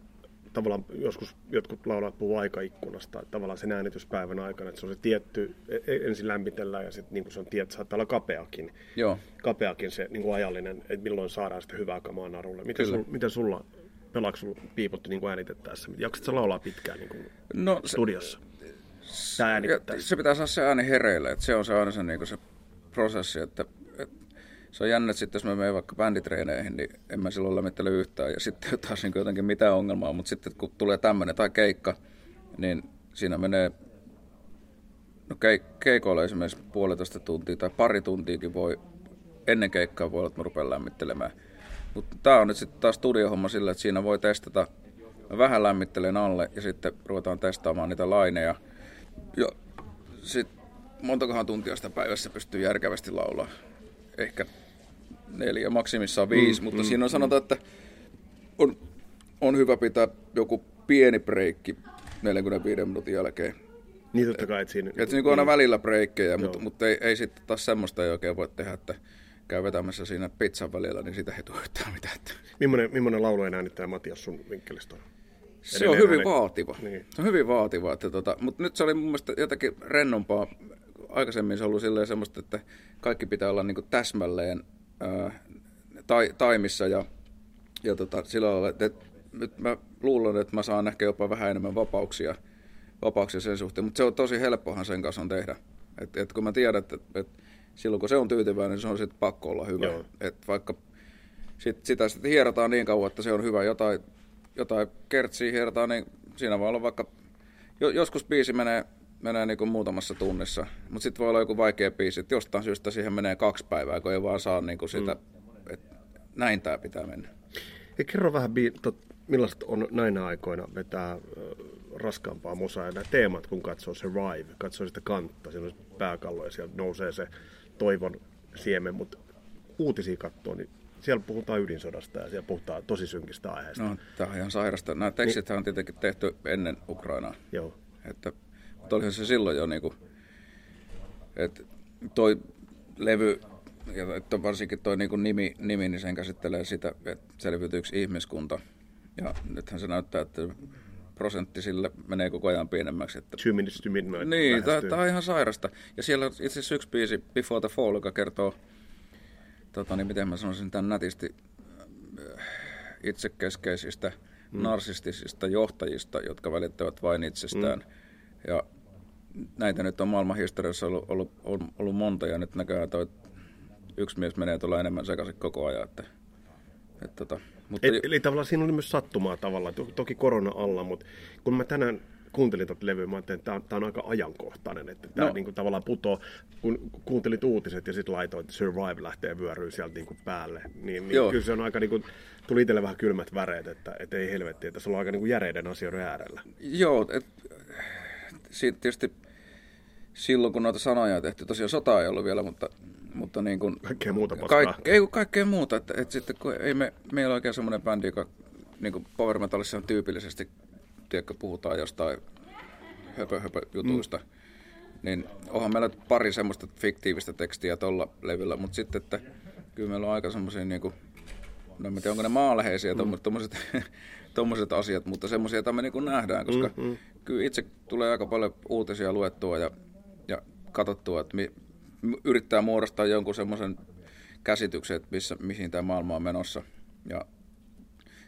tavallaan joskus jotkut laulat puhuu aikaikkunasta, että tavallaan sen äänityspäivän aikana, että se on se tietty, e, e, ensin lämmitellään ja sitten niin se on tietty, saattaa olla kapeakin, Joo. kapeakin se niin kuin ajallinen, että milloin saadaan sitä hyvää kamaa narulle. Miten, sul, miten sulla, pelaako sulla piipotti niin äänitettäessä? Jaksat sä laulaa pitkään niin kuin no, se, studiossa? Se, se pitää saada se ääni hereille, että se on se aina se, niin se prosessi, että se on jännä, että sitten jos mä menen vaikka bänditreeneihin, niin en mä silloin lämmittele yhtään ja sitten taas niin jotenkin mitään ongelmaa, mutta sitten kun tulee tämmöinen tai keikka, niin siinä menee, no keik- keikoilla esimerkiksi puolitoista tuntia tai pari tuntiakin voi, ennen keikkaa voi olla, että mä rupean lämmittelemään. Mutta tämä on nyt sitten taas studiohomma sillä, että siinä voi testata, mä vähän lämmittelen alle ja sitten ruvetaan testaamaan niitä laineja. Ja sitten montakohan tuntia sitä päivässä pystyy järkevästi laulaa. Ehkä neljä, maksimissaan viisi, mm, mutta mm, siinä on sanotaan, että on, on hyvä pitää joku pieni breikki 45 minuutin jälkeen. Niin totta kai, että siinä... Että niin aina välillä breikkejä, mutta, mutta ei, ei sitten taas semmoista ei oikein voi tehdä, että käy vetämässä siinä pizzan välillä, niin sitä ei tule yhtään mitään. Millainen, millainen laulujen äänittäjä Matias sun vinkkelistä on? Se on hyvin hänen... vaativa. Niin. Se on hyvin vaativa. Että tota, mutta nyt se oli mun mielestä jotenkin rennompaa aikaisemmin se on ollut silleen semmoista, että kaikki pitää olla niin kuin täsmälleen ää, tai, taimissa ja, ja tota, sillä lailla, että nyt mä luulen, että mä saan ehkä jopa vähän enemmän vapauksia, vapauksia sen suhteen, mutta se on tosi helppohan sen kanssa on tehdä. Et, et kun mä tiedän, että et silloin kun se on tyytyväinen, niin se on sitten pakko olla hyvä. Et vaikka sit, sitä sitten hierotaan niin kauan, että se on hyvä, jotain, jotain kertsiä hierotaan, niin siinä voi olla vaikka, joskus biisi menee menee niin kuin muutamassa tunnissa. Mutta sitten voi olla joku vaikea biisi, että jostain syystä siihen menee kaksi päivää, kun ei vaan saa niin kuin sitä, mm. että näin tämä pitää mennä. Ja kerro vähän, millaista on näinä aikoina vetää raskaampaa musaa ja nämä teemat, kun katsoo se Rive, katsoo sitä kantta, siinä on pääkallo ja sieltä nousee se toivon siemen, mutta uutisia katsoo, niin siellä puhutaan ydinsodasta ja siellä puhutaan tosi synkistä aiheista. No, tämä on ihan sairasta. Nämä tekstit niin. on tietenkin tehty ennen Ukrainaa. Joo. Että, mutta olihan se silloin jo niin kuin, että toi levy, ja että varsinkin toi niin kuin nimi, nimi, niin sen käsittelee sitä, että selviytyy yksi ihmiskunta. Ja nythän se näyttää, että prosentti sille menee koko ajan pienemmäksi. Että... Two minutes to midnight. Niin, tämä on ihan sairasta. Ja siellä itse asiassa yksi biisi, Before the Fall, joka kertoo, tota, niin miten mä sanoisin tämän nätisti, äh, itsekeskeisistä, mm. narsistisista johtajista, jotka välittävät vain itsestään. Mm. Ja näitä nyt on maailman historiassa ollut, ollut, ollut, ollut monta, ja nyt näköjään toi yksi mies menee tuolla enemmän sekaisin koko ajan. Että, että, tota, mutta... Eli, eli tavallaan siinä oli myös sattumaa tavallaan, toki korona alla, mutta kun mä tänään kuuntelin tuota levyä, mä ajattelin, että tämä on, tämä on aika ajankohtainen, että tämä no. niin kuin, tavallaan putoo, kun kuuntelit uutiset ja sitten laitoit, että Survive lähtee vyöryyn sieltä niin kuin päälle, niin, niin kyllä se on aika, niin kuin, tuli itselle vähän kylmät väreet, että, että ei helvetti, että se on aika niin kuin järeiden asioiden äärellä. Joo, et, siitä tietysti silloin kun noita sanoja tehty, tosiaan sota ei ollut vielä, mutta mutta niin kuin, kaikkea muuta paskaa. Kaik, ei kaikkea muuta. Että, että sitten, kun ei me, meillä ole oikein semmoinen bändi, joka niin kuin Power Metalissa on tyypillisesti, tiedätkö, puhutaan jostain höpö, höpö jutuista. Mm. Niin onhan meillä pari semmoista fiktiivistä tekstiä tuolla levyllä, mutta sitten, että kyllä meillä on aika semmoisia, niin kuin, no en tiedä, onko ne maaleheisiä, mm. tuommoiset asiat, mutta semmoisia, joita me niin kuin nähdään, koska mm, mm. Kyllä itse tulee aika paljon uutisia luettua ja, ja katsottua, että mi, yrittää muodostaa jonkun semmoisen käsityksen, että missä, mihin tämä maailma on menossa. Ja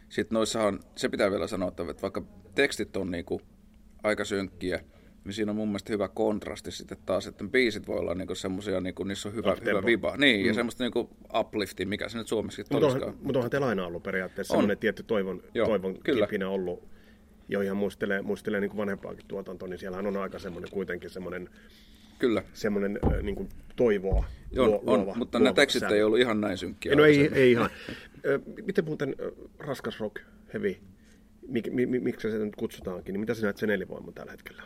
sitten noissahan, se pitää vielä sanoa, että vaikka tekstit on niinku aika synkkiä, niin siinä on mun mielestä hyvä kontrasti sitten taas, että biisit voi olla niinku semmoisia, niinku, niissä on hyvä, hyvä viba. Niin, mm. ja semmoista niinku uplifti, mikä se nyt suomeksi mutta onhan, mutta onhan teillä aina ollut periaatteessa on. semmoinen tietty toivon, Joo, toivon kyllä. kipinä ollut. Jo ihan muistelee, muistelee niin vanhempaakin tuotantoa, niin siellähän on aika semmoinen kuitenkin semmoinen Kyllä. semmoinen niin kuin toivoa on, luova, on, mutta luova ne tekstit ei ollut ihan näin synkkiä. No ei, ei ihan. Miten muuten raskas rock, heavy, mik, mi, mi, miksi se nyt kutsutaankin, niin mitä sinä näet sen elinvoiman tällä hetkellä?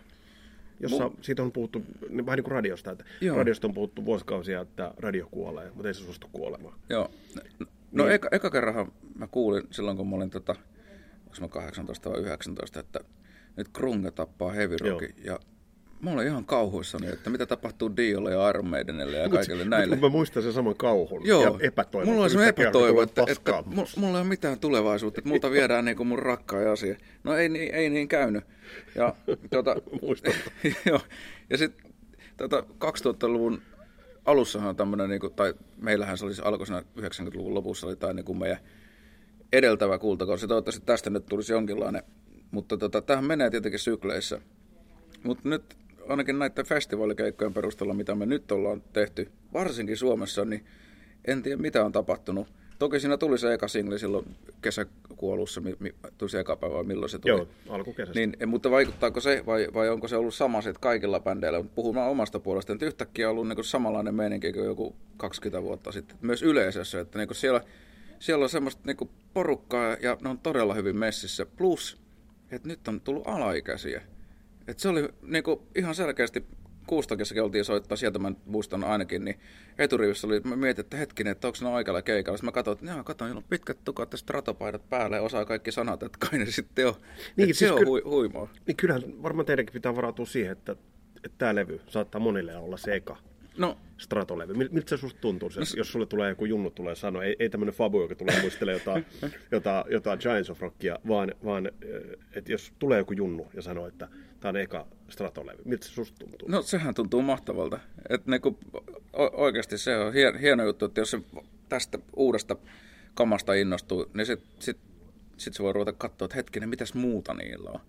Jossa Mun... siitä on puhuttu, niin vähän niin kuin radiosta, että Joo. radiosta on puhuttu vuosikausia, että radio kuolee, mutta ei se suostu kuolemaan. Joo. No niin. eka, eka kerran mä kuulin silloin, kun mä olin tota, mä 18 vai 19, että nyt Krunge tappaa heavy rockin. Ja Mä olen ihan kauhuissani, että mitä tapahtuu Diolle ja Iron Maidenille ja kaikille mut, näille. Mut mä muistan sen saman kauhun Joo, ja epätoivon. Mulla on se epätoivo, että, että, että mulla ei ole mitään tulevaisuutta, että multa viedään niin kuin mun rakkaan asia. No ei, niin, ei niin käynyt. Ja, tuota, jo, ja sitten tuota, 2000-luvun alussahan on tämmöinen, niin kuin, tai meillähän se oli se alkoi 90-luvun lopussa, oli tämä niin kuin meidän edeltävä kultakausi. Toivottavasti tästä nyt tulisi jonkinlainen. Mutta tota, tähän menee tietenkin sykleissä. Mutta nyt ainakin näiden festivaalikeikkojen perusteella, mitä me nyt ollaan tehty, varsinkin Suomessa, niin en tiedä mitä on tapahtunut. Toki siinä tuli se eka singli silloin kesäkuun alussa, mi, mi, tuli se eka päivä, milloin se tuli. Joo, alkukesästä. Niin, mutta vaikuttaako se vai, vai onko se ollut sama sit kaikilla bändeillä? Puhumaan omasta puolesta, että yhtäkkiä on ollut niin samanlainen meininki kuin joku 20 vuotta sitten. Myös yleisössä, että niin siellä, siellä on semmoista niin porukkaa ja ne on todella hyvin messissä. Plus, että nyt on tullut alaikäisiä. Et se oli niinku ihan selkeästi Kuustokissakin oltiin soittaa, sieltä mä muistan ainakin, niin eturivissä oli, mä mietin, että hetkinen, että onko ne oikealla keikalla. Sitten mä katsoin, että joo, katsoin, niillä on pitkät tukat ja stratopaidat päälle ja osaa kaikki sanat, että kai ne sitten on. Niin, siis se on hui, huimaa. Niin kyllähän varmaan teidänkin pitää varautua siihen, että, että tämä levy saattaa monille olla se eka no, Stratolevy. Miltä se susta tuntuu, se, no, jos sulle tulee joku junnu tulee sanoa, ei, ei tämmöinen Fabu, joka tulee muistelemaan jotain, jotain, jotain Giants of Rockia, vaan, vaan eh, että jos tulee joku junnu ja sanoo, että tämä on eka Stratolevy, miltä se susta tuntuu? No sehän tuntuu mahtavalta. Että niinku, oikeasti se on hieno, hieno juttu, että jos se tästä uudesta kamasta innostuu, niin sitten sit, sit se voi ruveta katsoa, että hetkinen, mitäs muuta niillä on.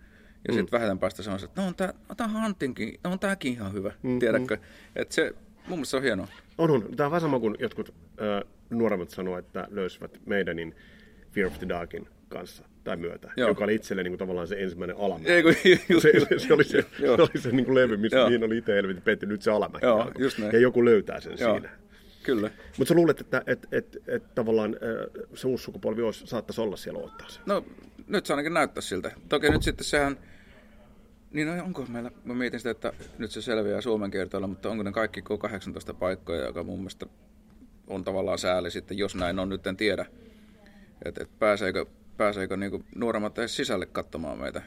Ja mm. sitten vähemmän päästä sanoa, että no on tämä no, Huntingkin, no on tämäkin ihan hyvä, mm, tiedätkö? Mm. Että se, Mun mielestä se on hienoa. On, on. Tämä on vähän sama kuin jotkut äh, nuoremmat sanoo, että löysivät meidänin Fear of the Darkin kanssa tai myötä, Joo. joka oli itselle niin kuin, tavallaan se ensimmäinen alamäki. Ei, kun, just, se, se, se, oli se, se, oli se niin kuin levy, missä mihin oli itse helvetin petty, nyt se alamäki Joo, just näin. Ja joku löytää sen Joo. siinä. Kyllä. Mutta sä luulet, että et, et, et, tavallaan se uusi sukupolvi olisi, saattaisi olla siellä ottaa sen? No nyt se ainakin näyttää siltä. Toki nyt sitten sehän niin no, onko meillä, mä mietin sitä, että nyt se selviää Suomen kertoilla, mutta onko ne kaikki K18 paikkoja, joka mun mielestä on tavallaan sääli sitten, jos näin on, nyt en tiedä. Että et pääseekö, pääseekö niinku nuoremmat edes sisälle katsomaan meitä.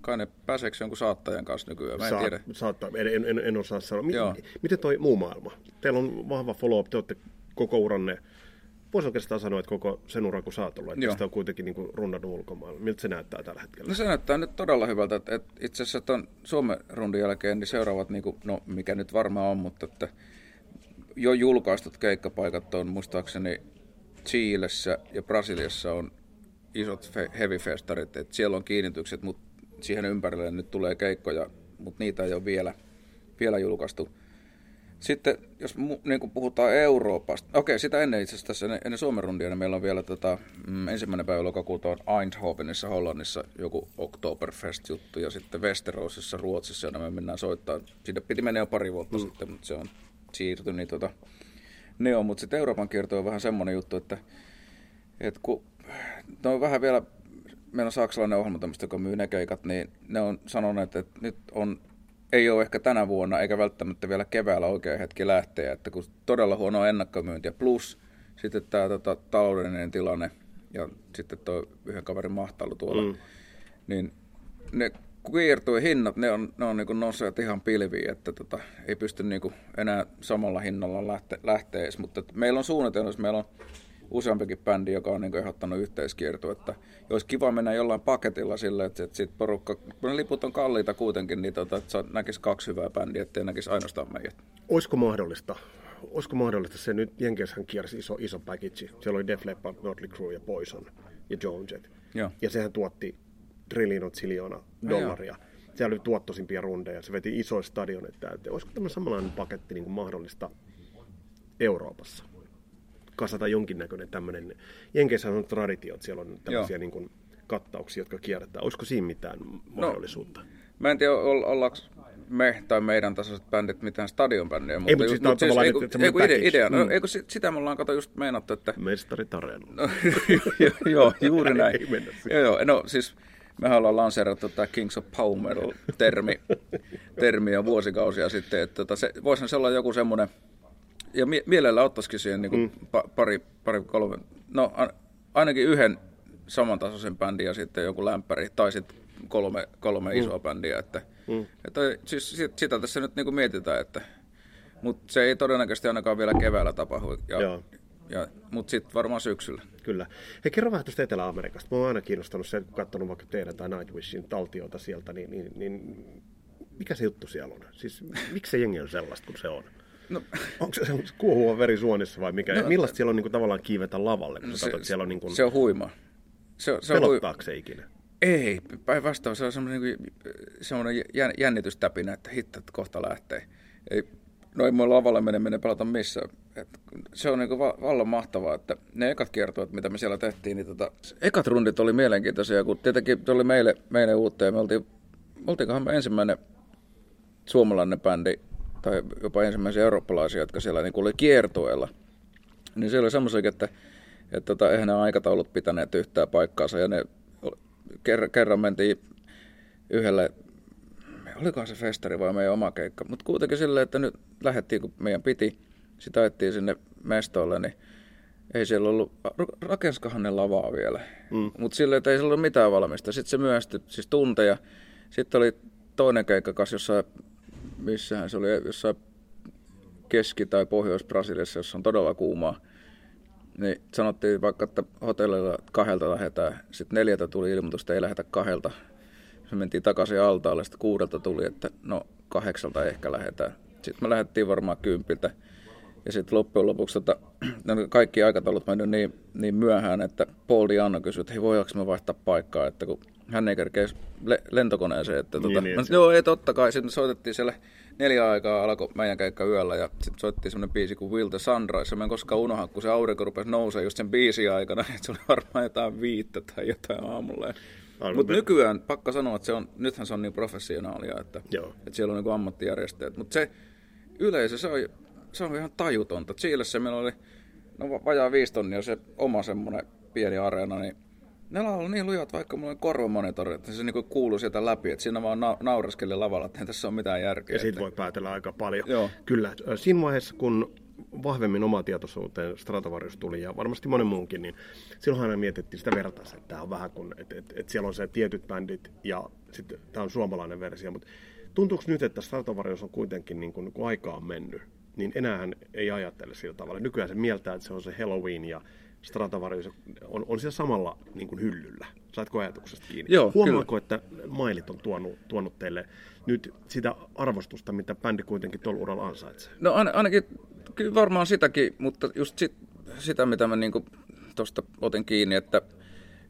Kai ne pääseekö jonkun saattajan kanssa nykyään, mä en Saat- tiedä. Saattaa, en, en, en, en osaa sanoa. Miten, miten toi muu maailma? Teillä on vahva follow-up, te olette koko uranne, voisi oikeastaan sanoa, että koko sen uran kun sä oot ollut, että Joo. sitä on kuitenkin niin kuin rundannut ulkomailla. Miltä se näyttää tällä hetkellä? No se näyttää nyt todella hyvältä, että, että itse asiassa tuon Suomen rundin jälkeen niin seuraavat, niin kuin, no mikä nyt varmaan on, mutta että jo julkaistut keikkapaikat on muistaakseni Chiilessä ja Brasiliassa on isot fe- heavy festarit, että siellä on kiinnitykset, mutta siihen ympärille nyt tulee keikkoja, mutta niitä ei ole vielä, vielä julkaistu. Sitten jos mu- niin kuin puhutaan Euroopasta, okei sitä ennen itse asiassa tässä ennen, Suomen rundia, niin meillä on vielä tota, mm, ensimmäinen päivä lokakuuta on Eindhovenissa Hollannissa joku Oktoberfest-juttu ja sitten Westerosissa Ruotsissa, jonne me mennään soittaa. Sinne piti mennä jo pari vuotta mm. sitten, mutta se on siirtynyt. Niin tota, ne on, mutta sitten Euroopan kierto on vähän semmoinen juttu, että, että kun ne on vähän vielä, meillä on saksalainen ohjelma tämmöistä, joka myy ne keikat, niin ne on sanoneet, että nyt on, ei ole ehkä tänä vuonna eikä välttämättä vielä keväällä oikea hetki lähteä, että kun todella huono ennakkomyyntiä, plus sitten tämä tota, taloudellinen tilanne ja sitten tuo yhden kaverin mahtailu tuolla, mm. niin ne kiertuen hinnat, ne on, ne on niin nousseet ihan pilviin, että tota, ei pysty niin enää samalla hinnalla lähte, lähteä edes, mutta meillä on suunnitelma, jos meillä on useampikin bändi, joka on niin ehdottanut yhteiskiertoa, että olisi kiva mennä jollain paketilla sille, että, että sit porukka, kun ne liput on kalliita kuitenkin, niin tota, että näkisi kaksi hyvää bändiä, ettei näkisi ainoastaan meidät. Olisiko mahdollista? Olisiko mahdollista se nyt, Jenkeissähän kiersi iso, iso package. Siellä oli Def Leppard, Notley Crue ja Poison ja Joan Jett. Joo. Ja sehän tuotti trillion ziljoona dollaria. Siellä oli tuottoisimpia rundeja, se veti isoja stadionit täyteen. Olisiko tämmöinen samanlainen paketti niin kuin mahdollista Euroopassa? Kasata jonkinnäköinen tämmöinen, Jenkeissä on traditiot, siellä on tämmöisiä Joo. niin kuin kattauksia, jotka kierrättää. Olisiko siinä mitään mahdollisuutta? Mä en tiedä, ol- ollaanko me tai meidän tasoiset bändit mitään stadionbändiä, mutta, mutta siis on tavallaan ei, kun, ei, kun ide, package. idea, no, Mm. ei, kun sit- sitä me ollaan kato just meinattu, että Mestari. No, joo, joo, juuri näin. Ei mennä siihen. joo, joo, no siis mehän ollaan lanseerattu tämä Kings of Power termi, termi jo vuosikausia sitten, että tota, se, voisihan se olla joku semmoinen, ja mie- mielellä ottaisikin siihen niin mm. pa- pari, pari, kolme, no ainakin yhden samantasoisen bändin ja sitten joku lämpäri, tai sitten kolme, kolme mm. isoa bändiä, että, mm. että siis sit- sitä tässä nyt niin kuin mietitään, että mutta se ei todennäköisesti ainakaan vielä keväällä tapahdu, ja, Joo. ja, mutta sitten varmaan syksyllä. Kyllä. Hei, kerro vähän tuosta Etelä-Amerikasta. Mä oon aina kiinnostanut se, kun katsonut vaikka teidän tai Nightwishin taltiota sieltä, niin, niin, niin mikä se juttu siellä on? Siis miksi se jengi on sellaista kuin se on? No, Onko se, se kuohuva veri suonissa vai mikä? No, Millaista siellä on niin kuin, tavallaan kiivetä lavalle, kun sä katsot, siellä on niin kuin, se on huima. Se, se on hui... pelottaako se ikinä? Ei, päinvastoin se on semmoinen, niin semmoinen jän- jännitystäpinä, että hitto, että kohta lähtee. Ei, no ei mulla lavalle meneminen pelata missään. Et se on niin va- vallan mahtavaa, että ne ekat kiertueet, mitä me siellä tehtiin, niin tota, ekat rundit oli mielenkiintoisia, kun tietenkin se oli meille, meille uutta ja me oltiin, oltiinkohan me ensimmäinen suomalainen bändi, tai jopa ensimmäisiä eurooppalaisia, jotka siellä niin oli kiertueella. Niin se oli semmoisia, että, että tota, eihän ne aikataulut pitäneet yhtään paikkaansa, ja ne kerran, kerran mentiin yhdelle, olikohan se festari vai meidän oma keikka, mutta kuitenkin silleen, että nyt lähdettiin, kun meidän piti, sitä ajettiin sinne mestolle, niin ei siellä ollut, ra- rakenskahan ne lavaa vielä, mm. mutta silleen, että ei siellä ollut mitään valmista. Sitten se myöhästyi, siis tunteja. Sitten oli toinen keikka kanssa jossain, missähän se oli, jossain Keski- tai Pohjois-Brasiliassa, jossa on todella kuumaa. Niin sanottiin vaikka, että hotellilla kahdelta lähdetään. Sitten neljältä tuli ilmoitus, että ei lähdetä kahdelta. Se mentiin takaisin altaalle, sitten kuudelta tuli, että no kahdeksalta ehkä lähdetään. Sitten me lähdettiin varmaan kympiltä. Ja sitten loppujen lopuksi tota, kaikki aikataulut mennyt niin, niin myöhään, että Paul Diano kysyi, että hei voidaanko me vaihtaa paikkaa, että kun hän ei kerkeä le- lentokoneeseen. Että, tota, niin, niin, että- joo, ei totta kai. Sitten soitettiin siellä neljä aikaa alkoi meidän keikka yöllä ja sitten soittiin semmoinen biisi kuin Will the Sunrise. Mä en koskaan unohda, kun se aurinko rupesi nousee just sen biisin aikana, että se oli varmaan jotain viittä tai jotain aamulla. Mutta nykyään, pakko sanoa, että se on, nythän se on niin professionaalia, että, Joo. että siellä on niin ammattijärjestäjät. Mutta se yleisö, se on, se on ihan tajutonta. Chiilessä meillä oli no, va- vajaa viisi tonnia se oma semmoinen pieni areena, niin ne laulaa niin lujat, vaikka mulla on korvamonitori, että se niinku kuuluu sieltä läpi, että siinä vaan na- naureskeli lavalla, että ei tässä ole mitään järkeä. Ja siitä että- voi päätellä aika paljon. Joo. Kyllä. Siinä vaiheessa, kun vahvemmin omaa tietoisuuteen Stratovarius tuli ja varmasti monen muunkin, niin silloinhan aina mietittiin sitä vertaista, että tämä on vähän kuin, että, että, että siellä on se tietyt bändit ja sitten tämä on suomalainen versio, mutta tuntuuko nyt, että Stratovarius on kuitenkin niin kuin, kun aikaa on mennyt, niin enää ei ajattele sillä tavalla. Nykyään se mieltää, että se on se Halloween ja Stratovarius on, on siellä samalla niin kuin hyllyllä. Saatko ajatuksesta kiinni? Joo, Huomaatko, että mailit on tuonut, tuonut teille nyt sitä arvostusta, mitä bändi kuitenkin tuolla uralla ansaitsee? No ain, ainakin, kyllä varmaan sitäkin, mutta just sit, sitä, mitä mä niinku tuosta otin kiinni, että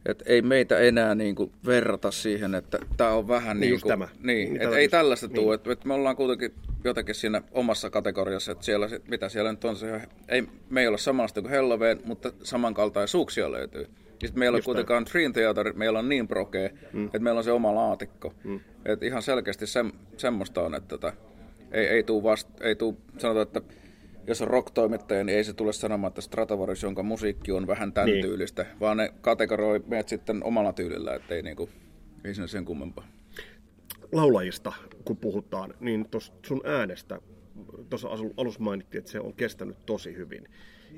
et ei meitä enää niinku verrata siihen, että tämä on vähän Niin niin kuin, tämä. niin, Niin et tämä ei tällaista niin. tule, että et me ollaan kuitenkin jotenkin siinä omassa kategoriassa, että siellä, mitä siellä nyt on, se, ei, me ei ole samanlaista kuin Helloween, mutta samankaltaisuuksia löytyy. Ja sitten meillä on kuitenkaan Dream Theater, meillä on niin prokee, mm. että meillä on se oma laatikko. Mm. Että ihan selkeästi sem, semmoista on, että tota, ei, ei tuu vast, ei tuu, sanotaan, että jos on rock-toimittaja, niin ei se tule sanomaan, että Stratovarius, jonka musiikki on vähän tämän Niin. tyylistä, vaan ne kategoroi meidät sitten omalla tyylillä, että ei, niinku, ei siinä sen kummempaa. laulajista, kun puhutaan, niin tuossa sun äänestä, tuossa alussa mainittiin, että se on kestänyt tosi hyvin.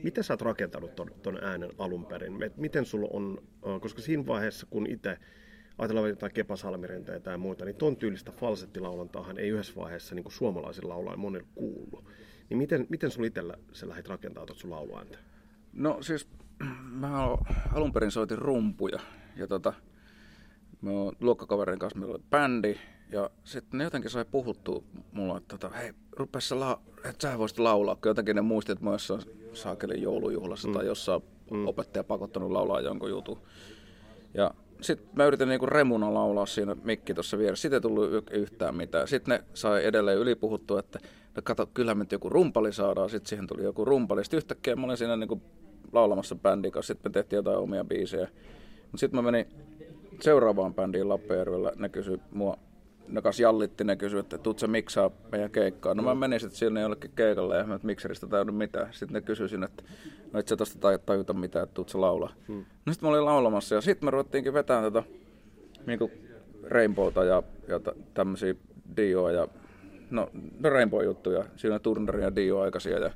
Miten sä oot rakentanut ton, ton äänen alun perin? Et Miten sulla on, koska siinä vaiheessa, kun itse ajatellaan jotain Kepa Salmirentä tai muuta, niin ton tyylistä falsettilaulantahan ei yhdessä vaiheessa niin suomalaisilla laulajan monilla kuullut. Niin miten, miten sulla itsellä sä lähdit rakentamaan sun lauluääntä? No siis, mä oon- alun perin soitin rumpuja ja tota, me oon luokkakaverin kanssa, meillä oli bändi ja sitten ne jotenkin sai puhuttua mulla, että tota, hei, rupea sä la- että sä voisit laulaa, kun jotenkin ne muisti, että mä oon jossain saakelin joulujuhlassa mm. tai jossain mm. opettaja pakottanut laulaa jonkun jutun. Ja sitten mä yritin niinku remuna laulaa siinä mikki tuossa vieressä. Sitten ei tullut y- yhtään mitään. Sitten ne sai edelleen ylipuhuttua, että no kato, kyllä me joku rumpali saadaan. Sitten siihen tuli joku rumpali. Sitten yhtäkkiä mä olin siinä niinku laulamassa bändin kanssa. Sitten me tehtiin jotain omia biisejä. Mutta sitten mä menin seuraavaan bändiin Lappajärvellä. Ne kysyi mua, ne kanssa jallitti, ne kysyi, että tuut sä miksaa meidän keikkaa. No mä menin sitten sinne jollekin keikalle ja mä et mikseristä täydy mitään. Sitten ne kysyi sinne, että no et sä tosta taj- tajuta mitään, että tuut sä laulaa. Hmm. No sitten mä olin laulamassa ja sitten me ruvettiinkin vetämään tätä niinku Rainbowta ja, ja t- tämmöisiä Dioa ja no, no Rainbow-juttuja. Siinä on Turnerin ja Dio aikaisia ja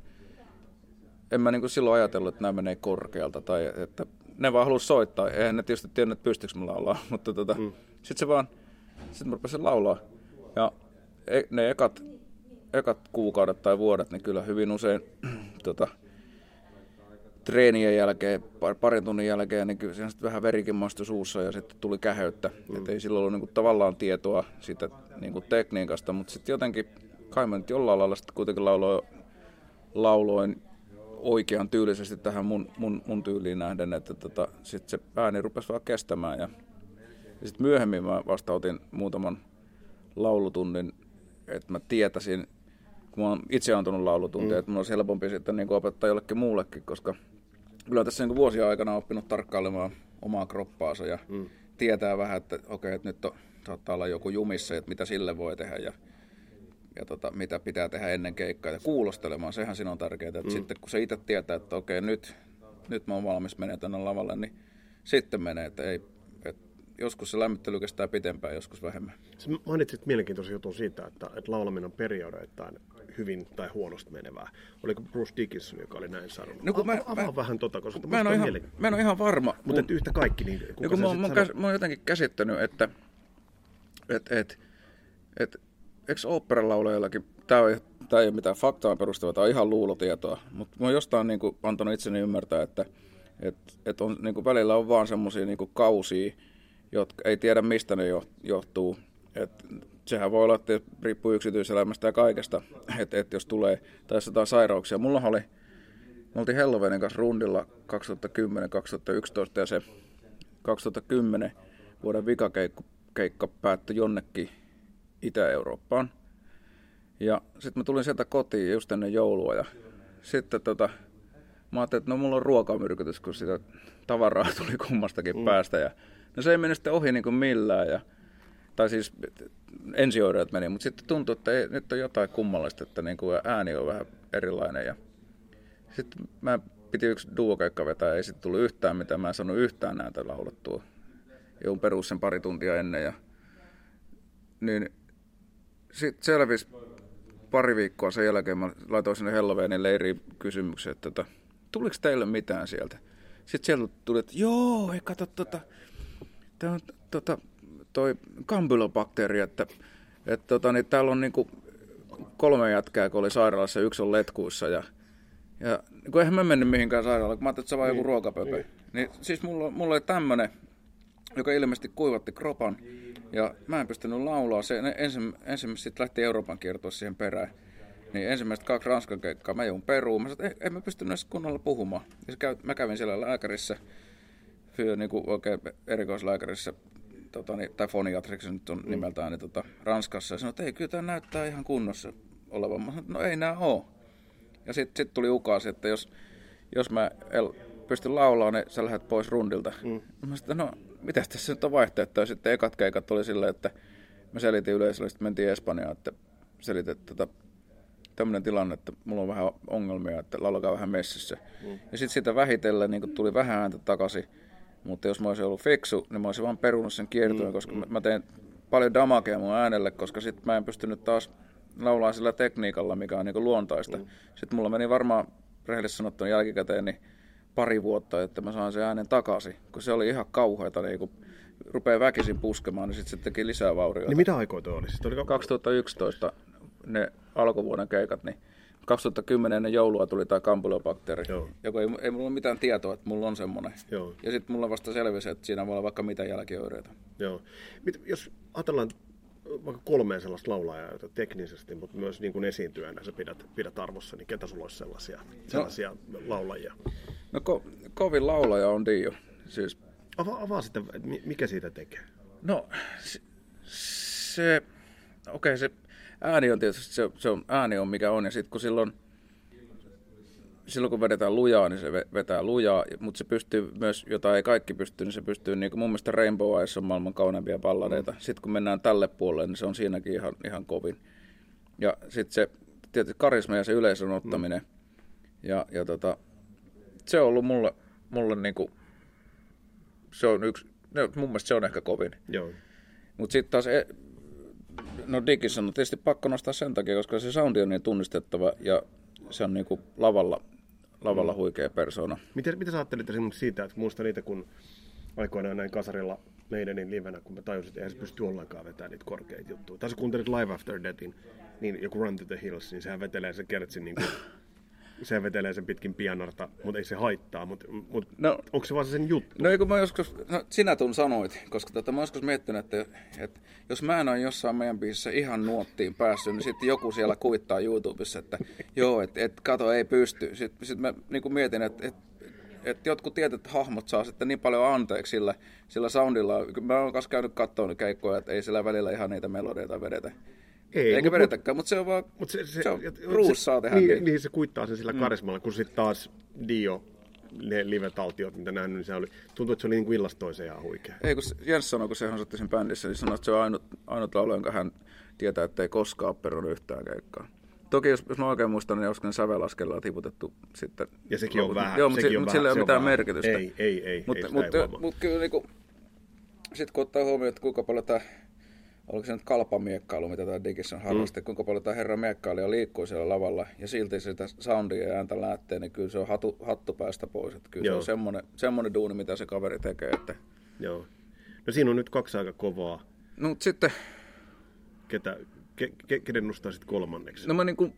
en mä niinku silloin ajatellut, että nämä menee korkealta tai että ne vaan halusi soittaa. Eihän ne tietysti tiennyt, että pystyykö mä laulaa, mutta tota, mm. sitten se vaan, sitten mä rupesin laulaa. Ja e- ne ekat, ekat kuukaudet tai vuodet, niin kyllä hyvin usein tota, treenien jälkeen, par- parin tunnin jälkeen, niin kyllä siinä sitten vähän verikin maistui suussa ja sitten tuli käheyttä. Mm. Että ei silloin ollut niinku tavallaan tietoa siitä niinku tekniikasta, mutta sitten jotenkin kai mä nyt jollain lailla sitten kuitenkin lauloin, lauloin oikean tyylisesti tähän mun, mun, mun tyyliin nähden, että tota, sitten se ääni rupesi vaan kestämään. Ja, ja sitten myöhemmin mä vasta otin muutaman laulutunnin, että mä tietäisin, kun mä oon itse antanut laulutuntia, mm. että mun olisi helpompi sitten niin opettaa jollekin muullekin, koska kyllä tässä niin vuosien aikana on oppinut tarkkailemaan omaa kroppaansa ja mm. tietää vähän, että okei, että nyt on, saattaa olla joku jumissa, että mitä sille voi tehdä ja, ja tota, mitä pitää tehdä ennen keikkaa ja kuulostelemaan, sehän siinä on tärkeää, että mm. sitten kun se itse tietää, että okei, nyt, nyt mä oon valmis menemään tänne lavalle, niin sitten menee, että ei, joskus se lämmittely kestää pitempään, joskus vähemmän. Sä mainitsit mielenkiintoisen jutun siitä, että, että laulaminen on periodeittain hyvin tai huonosti menevää. Oliko Bruce Dickinson, joka oli näin sanonut? No kun mä- Avaa mä- vähän tota, koska Mä en, ole ihan, mä en ole ihan varma. Mutta et yhtä kaikki, niin kuka Ja kun mä, mä, käs, mä oon jotenkin käsittänyt, että et, et, et, eikö oopperalaulajallakin, tämä tää ei ole mitään faktaan perustavaa, tämä on ihan luulotietoa, mutta mä oon jostain niin kuin, antanut itseni ymmärtää, että et, et on, niin kuin, välillä on vaan semmoisia niin kausia, jotka ei tiedä mistä ne jo- johtuu. Et, sehän voi olla, että riippuu yksityiselämästä ja kaikesta, että et jos tulee, tai jotain sairauksia. Mulla oli, me oltiin Helloweenin kanssa rundilla 2010-2011 ja se 2010 vuoden vikakeikka keikka päättyi jonnekin Itä-Eurooppaan. Ja sitten mä tulin sieltä kotiin just ennen joulua ja sitten tota, mä ajattelin, että no mulla on ruokamyrkytys, kun sitä tavaraa tuli kummastakin mm. päästä. Ja, no se ei mennyt sitten ohi niin kuin millään. Ja, tai siis ensioireet meni, mutta sitten tuntui, että ei, nyt on jotain kummallista, että niin kuin ääni on vähän erilainen. Ja sitten mä piti yksi duokeikka vetää, ei sitten tullut yhtään mitään, mä en saanut yhtään näitä laulettua. Joudun perus sen pari tuntia ennen. Ja, niin sitten selvisi pari viikkoa sen jälkeen mä laitoin sinne Helloveenin leiriin kysymyksen, että tota, tuliko teille mitään sieltä? Sitten sieltä tuli, että joo, ei kato tota, tämä on tota, toi kampylobakteeri, että, että tota, niin täällä on niinku kolme jätkää, kun oli sairaalassa yksi on letkuissa ja, ja niin eihän mä mennyt mihinkään sairaalaan, kun mä ajattelin, että se vaan joku ruokapöpö. Niin. niin siis mulla, mulla oli tämmönen, joka ilmeisesti kuivatti kropan ja mä en pystynyt laulaa. Se ensin, ensimmäistä sitten lähti Euroopan kiertoa siihen perään. Niin ensimmäistä kaksi Ranskan keikkaa mä joudun peruun. Mä sanoin, että en mä pystynyt edes kunnolla puhumaan. Ja käy, mä kävin siellä lääkärissä, niin kuin oikein erikoislääkärissä, tota, niin, tai foniatriksi nyt on mm. nimeltään, niin, tota, Ranskassa. Ja sanoin, että ei, kyllä tämä näyttää ihan kunnossa olevan. Mä sanoin, no ei nämä ole. Ja sitten sit tuli ukaasi, että jos, jos mä el, pystyn laulamaan, niin sä lähdet pois rundilta. Mm. Mä sanoin, no mitä tässä nyt on vaihtoehtoja? Sitten ekat keikat oli silleen, että mä selitin yleisölle, sitten mentiin Espanjaan, että selitin, että tota, tämmöinen tilanne, että mulla on vähän ongelmia, että laulakaa vähän messissä. Mm. Ja sitten sitä vähitellen niin tuli vähän ääntä takaisin, mutta jos mä olisin ollut fiksu, niin mä olisin vaan perunut sen kiertoon, mm. koska mä, mä tein paljon damakea mun äänelle, koska sitten mä en pystynyt taas laulaa sillä tekniikalla, mikä on niin luontaista. Mm. Sitten mulla meni varmaan rehellisesti sanottuna jälkikäteen niin pari vuotta, että mä saan sen äänen takaisin, kun se oli ihan kauheata, niin kun rupeaa väkisin puskemaan, niin sitten se teki lisää vaurioita. Niin mitä aikoita oli? Siis oli 2011 ne alkuvuoden keikat, niin 2010 ennen joulua tuli tämä kampylobakteeri, joka ei, ei mulla ole mitään tietoa, että mulla on semmoinen. Joo. Ja sitten mulla vasta selvisi, että siinä voi olla vaikka mitä jälkioireita. Joo. Mit, jos ajatellaan vaikka kolmeen sellaista laulajaa, joita teknisesti, mutta myös niin kuin esiintyjänä sä pidät, pidät arvossa, niin ketä sulla olisi sellaisia, sellaisia no, laulajia? No ko, kovin laulaja on Dio. Siis... Avaa, avaa sitä, mikä siitä tekee? No se, se okei okay, se ääni on tietysti, se, se on, ääni on mikä on, ja sitten kun silloin, silloin kun vedetään lujaa, niin se vetää lujaa, mutta se pystyy myös, jota ei kaikki pysty, niin se pystyy, niin kuin mun mielestä Rainbow Eyes on maailman kauneimpia balladeita. Mm. Sitten kun mennään tälle puolelle, niin se on siinäkin ihan, ihan kovin. Ja sitten se tietysti karisma ja se yleisön ottaminen. Mm. Ja, ja tota, se on ollut mulle, mulle niin kuin, se on yksi, no, mun mielestä se on ehkä kovin. Joo. Mutta sitten taas e- No Dickinson on tietysti pakko nostaa sen takia, koska se soundi on niin tunnistettava ja se on niin kuin lavalla, lavalla mm. huikea persona. Miten, mitä sä ajattelit esimerkiksi siitä, että muista niitä, kun aikoinaan näin kasarilla meidän livenä, kun mä tajusin, että eihän se pysty ollenkaan vetämään niitä korkeita juttuja. Tai sä kuuntelit Live After Deathin, niin joku Run to the Hills, niin sehän vetelee sen kertsin niin kuin se vetelee sen pitkin pianarta, mutta ei se haittaa. Mutta mut, no, onko se vaan sen juttu? No kun mä joskus, no sinä tun sanoit, koska tota, mä joskus miettinyt, että, että jos mä en ole jossain meidän biisissä ihan nuottiin päässyt, niin sitten joku siellä kuvittaa YouTubessa, että joo, että et, kato, ei pysty. Sitten sit mä niin mietin, että et, että jotkut tietyt hahmot saa sitten niin paljon anteeksi sillä, sillä soundilla. Mä oon kanssa käynyt katsoa keikkoja, että ei sillä välillä ihan niitä melodioita vedetä. Ei, Eikä mut, vedetäkään, mutta se on vaan, mut se, se, se on, Bruce saa tehdä niin. Niin, niin se kuittaa sen sillä mm. karismalla, kun sitten taas Dio, ne live-taltiot, mitä nähnyt, niin se oli, tuntuu, että se oli niin kuin illasta toiseen ihan huikea. Ei, kun Jens sanoi, kun se hän sen bändissä, niin sanoi, että se on ainut, ainut laulu, jonka hän tietää, että ei koskaan perunut yhtään keikkaa. Toki jos, jos mä oikein muistan, niin joskus sävelaskellaan tiputettu sitten. Ja sekin on vähän. Joo, mutta, on mutta sillä ei ole mitään vähän. merkitystä. Ei, ei, ei. Mutta mut, mut, mut kyllä niin kuin, sitten kun ottaa huomioon, että kuinka paljon tämä oliko se nyt kalpamiekkailu, mitä tämä Digissä on harrasti, mm. kuinka paljon tämä herra miekkailija liikkuu siellä lavalla ja silti sitä soundia ja ääntä lähtee, niin kyllä se on hatu, hattu päästä pois. Että kyllä Joo. se on semmoinen, semmoinen duuni, mitä se kaveri tekee. Että... Joo. No siinä on nyt kaksi aika kovaa. No sitten... Ketä, ke, ke, kenen nostaisit kolmanneksi? No mä niin kuin...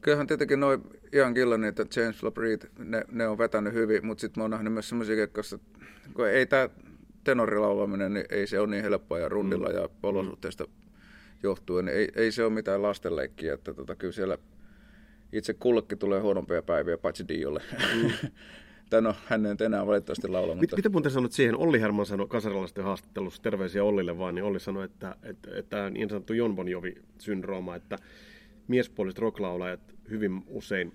Kyllähän tietenkin noin Ian Gillan että James LaBreed, ne, ne on vetänyt hyvin, mutta sitten mä oon nähnyt myös semmoisia keikkoja, kun ei tämä tenorilaulaminen, niin ei se ole niin helppoa ja rundilla mm. ja olosuhteista johtuen. Niin ei, ei se ole mitään lastenleikkiä, että tota, kyllä siellä itse kullekin tulee huonompia päiviä, paitsi Diolle. Mm. tai no, hän ei enää valitettavasti laula. Mutta... Mitä muuten sanot siihen? Olli Herman sanoi kasarilaisten haastattelussa, terveisiä Ollille vaan, niin Olli sanoi, että, että, että niin sanottu Jon Bon Jovi-syndrooma, että miespuoliset rocklaulajat hyvin usein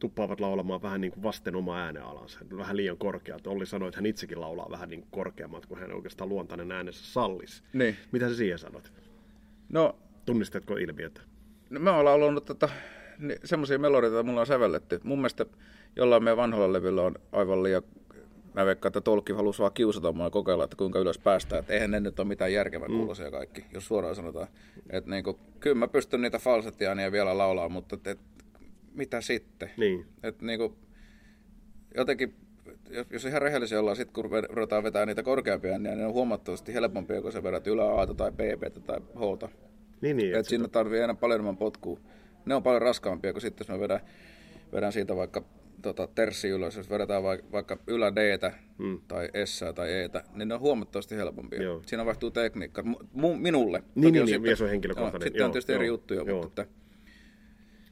tuppaavat laulamaan vähän niin kuin vasten omaa äänealansa, vähän liian korkeat. Olli sanoi, että hän itsekin laulaa vähän niin kuin korkeammat kuin hän oikeastaan luontainen äänessä sallisi. Niin. Mitä sä siihen sanot? No, Tunnistatko ilmiötä? No, mä oon laulanut tota, niin, semmoisia melodioita, joita mulla on sävelletty. Mun mielestä jollain meidän vanhalla levyllä on aivan liian mä veikkaan, että Tolkki halusi vaan kiusata mua ja kokeilla, että kuinka ylös päästään. Että eihän ne nyt ole mitään järkevän kuulosia kaikki, jos suoraan sanotaan. Että niin kuin, kyllä mä pystyn niitä falsettiaania vielä laulaa, mutta et, et, mitä sitten? Niin. Et, niin kuin, jotenkin, jos, jos ihan rehellisiä ollaan, sit kun ruvetaan vetää niitä korkeampia, niin ne on huomattavasti helpompia, kun sä vedät ylä A tai B tai H. Niin, niin. Et siinä tarvii aina paljon enemmän potkua. Ne on paljon raskaampia kuin sitten, jos mä vedän, vedän siitä vaikka tota, terssi ylös, jos vedetään vaikka, vaikka ylä d hmm. tai S tai E, niin ne on huomattavasti helpompia. Joo. Siinä vaihtuu tekniikka. M- minulle. Niin, niin, niin, se on henkilökohtainen. Joo, sitten joo, on tietysti joo, eri juttuja, joo. mutta että,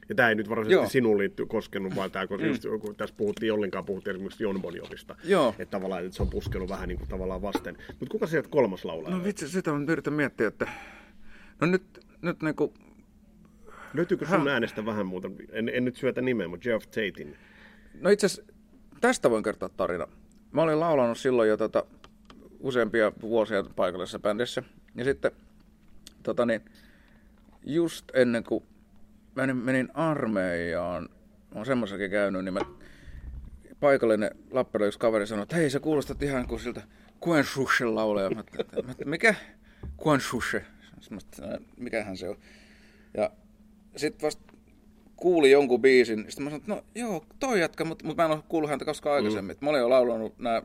ja tämä ei nyt varsinaisesti Joo. sinuun liitty koskenut, vaan tämä, mm. just, kun tässä puhuttiin ollenkaan, puhuttiin esimerkiksi Jon Bonjovista. Joo. Että tavallaan että se on puskenut vähän niin kuin tavallaan vasten. Mutta kuka sieltä kolmas laulaa? No vitsi, sitä on yritän miettiä, että no nyt, nyt niin kuin... Löytyykö sun Hä? äänestä vähän muuta? En, en nyt syötä nimeä, mutta Jeff Tatein. No itse asiassa tästä voin kertoa tarina. Mä olin laulanut silloin jo tota, useampia vuosia paikallisessa bändissä. Ja sitten tota niin, just ennen kuin menin, menin armeijaan, mä oon semmoisenkin käynyt, niin mä paikallinen Lappeenrannan yksi kaveri sanoi, että hei sä kuulostat ihan kuin siltä Kuen Shushen laulaja. Mä, mä, mikä? Kuen Shushe. Mikähän se on. Ja sitten vasta kuuli jonkun biisin, sitten mä sanoin, että no joo, toi jätkä, mutta, mutta mä en ole kuullut häntä koskaan aikaisemmin. Mm. Mä olin jo laulanut nämä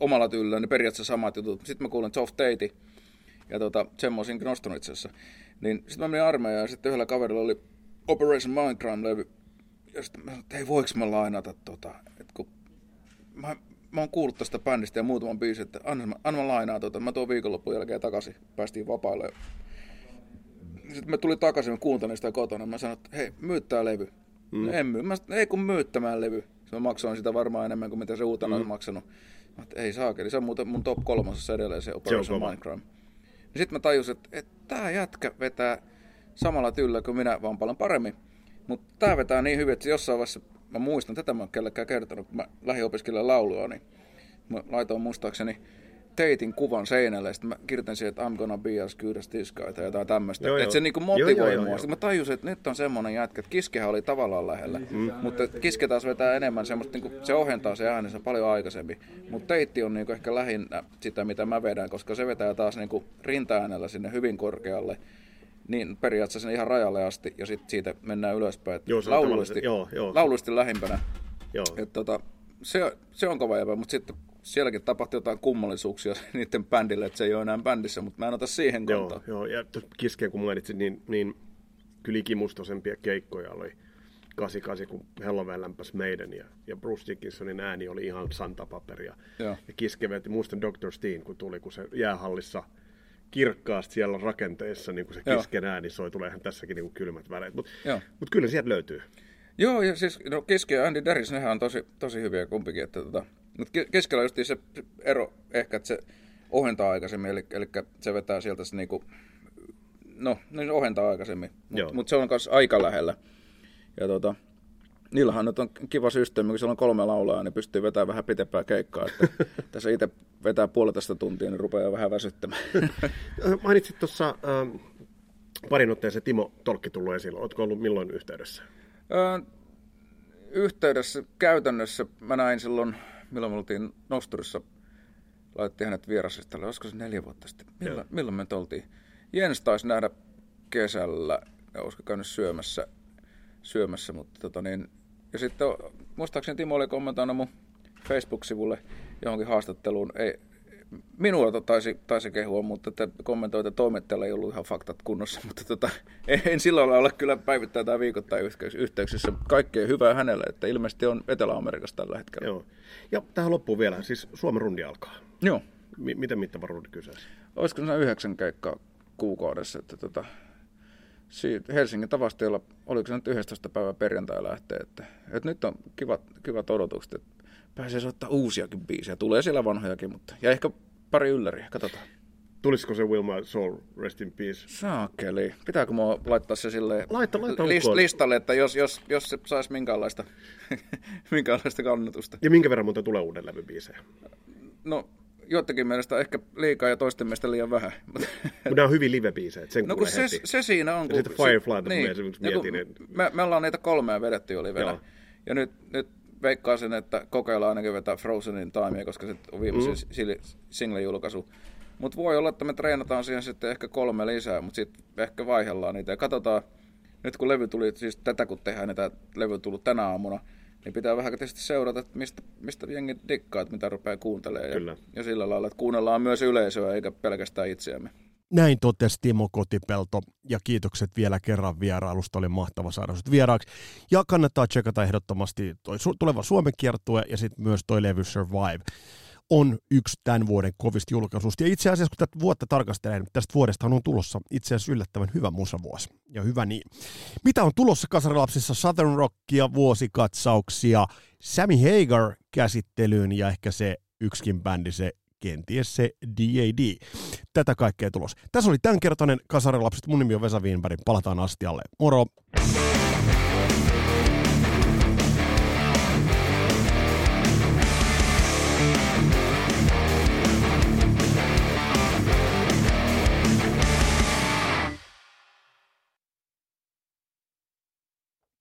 omalla tyylillä, niin periaatteessa samat jutut. Sitten mä kuulin Soft Tate, ja tota, olisin nostanut itse asiassa. Niin sitten mä menin armeijaan, ja sitten yhdellä kaverilla oli Operation Mindcrime-levy, ja sitten mä sanoin, että hei, voiko mä lainata tota, että kun mä, mä oon kuullut tästä bändistä ja muutaman biisin, että anna, anna mä lainaa tota, mä tuon viikonlopun jälkeen takaisin, päästiin vapaille sitten mä tulin takaisin, mä kuuntelin sitä kotona. Mä sanoin, että hei, myyt tää levy. Mm. En myy. Mä sanoin, ei kun myyttämään levy. Sitten mä maksoin sitä varmaan enemmän kuin mitä se uutena mm. olisi maksanut. Mä että ei saakeli, se on muuten mun top kolmosessa edelleen se Operation Minecraft. Sitten mä tajusin, että, että tää jätkä vetää samalla tyllä kuin minä, vaan paljon paremmin. Mutta tää vetää niin hyvin, että jossain vaiheessa, mä muistan, tätä mä oon kellekään kertonut, kun mä lähdin laulua, niin mä laitoin muistaakseni teitin kuvan seinälle, ja sitten mä kirjoitin siihen, että I'm gonna be as good as this guy, tai jotain tämmöistä. Että se niinku motivoi joo, joo, mua. Sitten mä tajusin, että nyt on semmoinen jätkä, että Kiskehän oli tavallaan lähellä, mm. mutta Kiske taas vetää enemmän semmoista, niinku, se ohentaa se äänensä paljon aikaisemmin. Mutta teitti on niinku ehkä lähinnä sitä, mitä mä vedän, koska se vetää taas niinku rinta-äänellä sinne hyvin korkealle niin periaatteessa ihan rajalle asti, ja sitten siitä mennään ylöspäin. Joo, se laulullisesti, joo, joo. laulullisesti lähimpänä. Joo. Et, tota, se, se on kova jäbä, mutta sitten sielläkin tapahtui jotain kummallisuuksia niiden bändille, että se ei ole enää bändissä, mutta mä en ota siihen kantaa. Joo, joo. ja Kiskeen kun mainitsin, niin, niin kyllä ikimustoisempia keikkoja oli 88, kun Helloween lämpäs meidän ja, ja Bruce Dickinsonin ääni oli ihan santapaperia. Joo. Ja Kiske veti, muistan Dr. Steen, kun tuli, kun se jäähallissa kirkkaasti siellä rakenteessa, niin kuin se Kisken ääni soi, tuleehan tässäkin niin kuin kylmät väleet. Mutta mut kyllä sieltä löytyy. Joo, ja siis no, Kiske ja Andy Darris, nehän on tosi, tosi hyviä kumpikin, että tota, mutta keskellä just se ero ehkä, että se ohentaa aikaisemmin, eli, eli se vetää sieltä se niinku, no, niin se ohentaa aikaisemmin, mutta mut se on myös aika lähellä. Ja tota, niillähän nyt on kiva systeemi, kun siellä on kolme laulaa, niin pystyy vetämään vähän pitempää keikkaa. Että tässä itse vetää puolitoista tuntia, niin rupeaa vähän väsyttämään. Mainitsit tuossa äh, parin otteeseen Timo Tolkki tullut esille. Oletko ollut milloin yhteydessä? Äh, yhteydessä käytännössä mä näin silloin milloin me oltiin Nosturissa, laitettiin hänet vieraslistalle, olisiko se neljä vuotta sitten, milloin, milloin me oltiin. Jens taisi nähdä kesällä, ja olisiko käynyt syömässä, syömässä mutta tota niin, ja sitten muistaakseni Timo oli kommentoinut mun Facebook-sivulle johonkin haastatteluun, ei, minua taisi, taisi kehua, mutta että kommentoi, että toimittajalla ei ollut ihan faktat kunnossa, mutta tota, en silloin olla kyllä päivittäin tai viikoittain yhteyksissä. Kaikkea hyvää hänelle, että ilmeisesti on Etelä-Amerikassa tällä hetkellä. Joo. Ja tähän loppuun vielä, siis Suomen rundi alkaa. Joo. M- miten mittava rundi kyseessä? Olisiko se yhdeksän keikkaa kuukaudessa, että tota, Helsingin tavasteella, oliko se nyt 11. päivä perjantai lähtee, että, että nyt on kivat, kivat odotukset, että pääsee soittaa uusiakin biisejä. Tulee siellä vanhojakin, mutta ja ehkä pari ylläriä, katsotaan. Tulisiko se Wilma Soul, Rest in Peace? Saakeli. Pitääkö mua laittaa se sille laita, laita list, listalle, että jos, jos, jos se saisi minkäänlaista, minkäänlaista kannatusta. Ja minkä verran muuten tulee uuden levybiisejä? No, joidenkin mielestä ehkä liikaa ja toisten mielestä liian vähän. Mutta nämä on hyvin live-biisejä, sen No kun se, se, siinä on. Ja sitten Firefly, niin, mietin, niin, me, me ollaan niitä kolmea vedetty jo livellä. Ja nyt, nyt veikkaisin, että kokeillaan ainakin vetää Frozenin timea, koska se on viimeisin mm. single-julkaisu. Mutta voi olla, että me treenataan siihen sitten ehkä kolme lisää, mutta sitten ehkä vaihdellaan niitä ja katsotaan, nyt kun levy tuli, siis tätä kun tehdään, niin tämä levy tullut tänä aamuna, niin pitää vähän tietysti seurata, että mistä, mistä jengi dikkaa, että mitä rupeaa kuuntelemaan. Kyllä. Ja, ja sillä lailla, että kuunnellaan myös yleisöä eikä pelkästään itseämme. Näin totesi Timo Kotipelto ja kiitokset vielä kerran vierailusta. Oli mahtava saada sinut vieraaksi. Ja kannattaa tsekata ehdottomasti toi tuleva Suomen kiertue ja sitten myös toi levy Survive on yksi tämän vuoden kovista julkaisusta. Ja itse asiassa, kun tätä vuotta tarkastelen, tästä vuodesta on tulossa itse asiassa yllättävän hyvä musavuosi. Ja hyvä niin. Mitä on tulossa kasarilapsissa? Southern Rockia, vuosikatsauksia, Sammy Hagar käsittelyyn ja ehkä se yksikin bändi, se kenties se DAD. Tätä kaikkea tulos. Tässä oli tämänkertainen Kasarilapset. Mun nimi on Vesa Wienberg. Palataan astialle. Moro!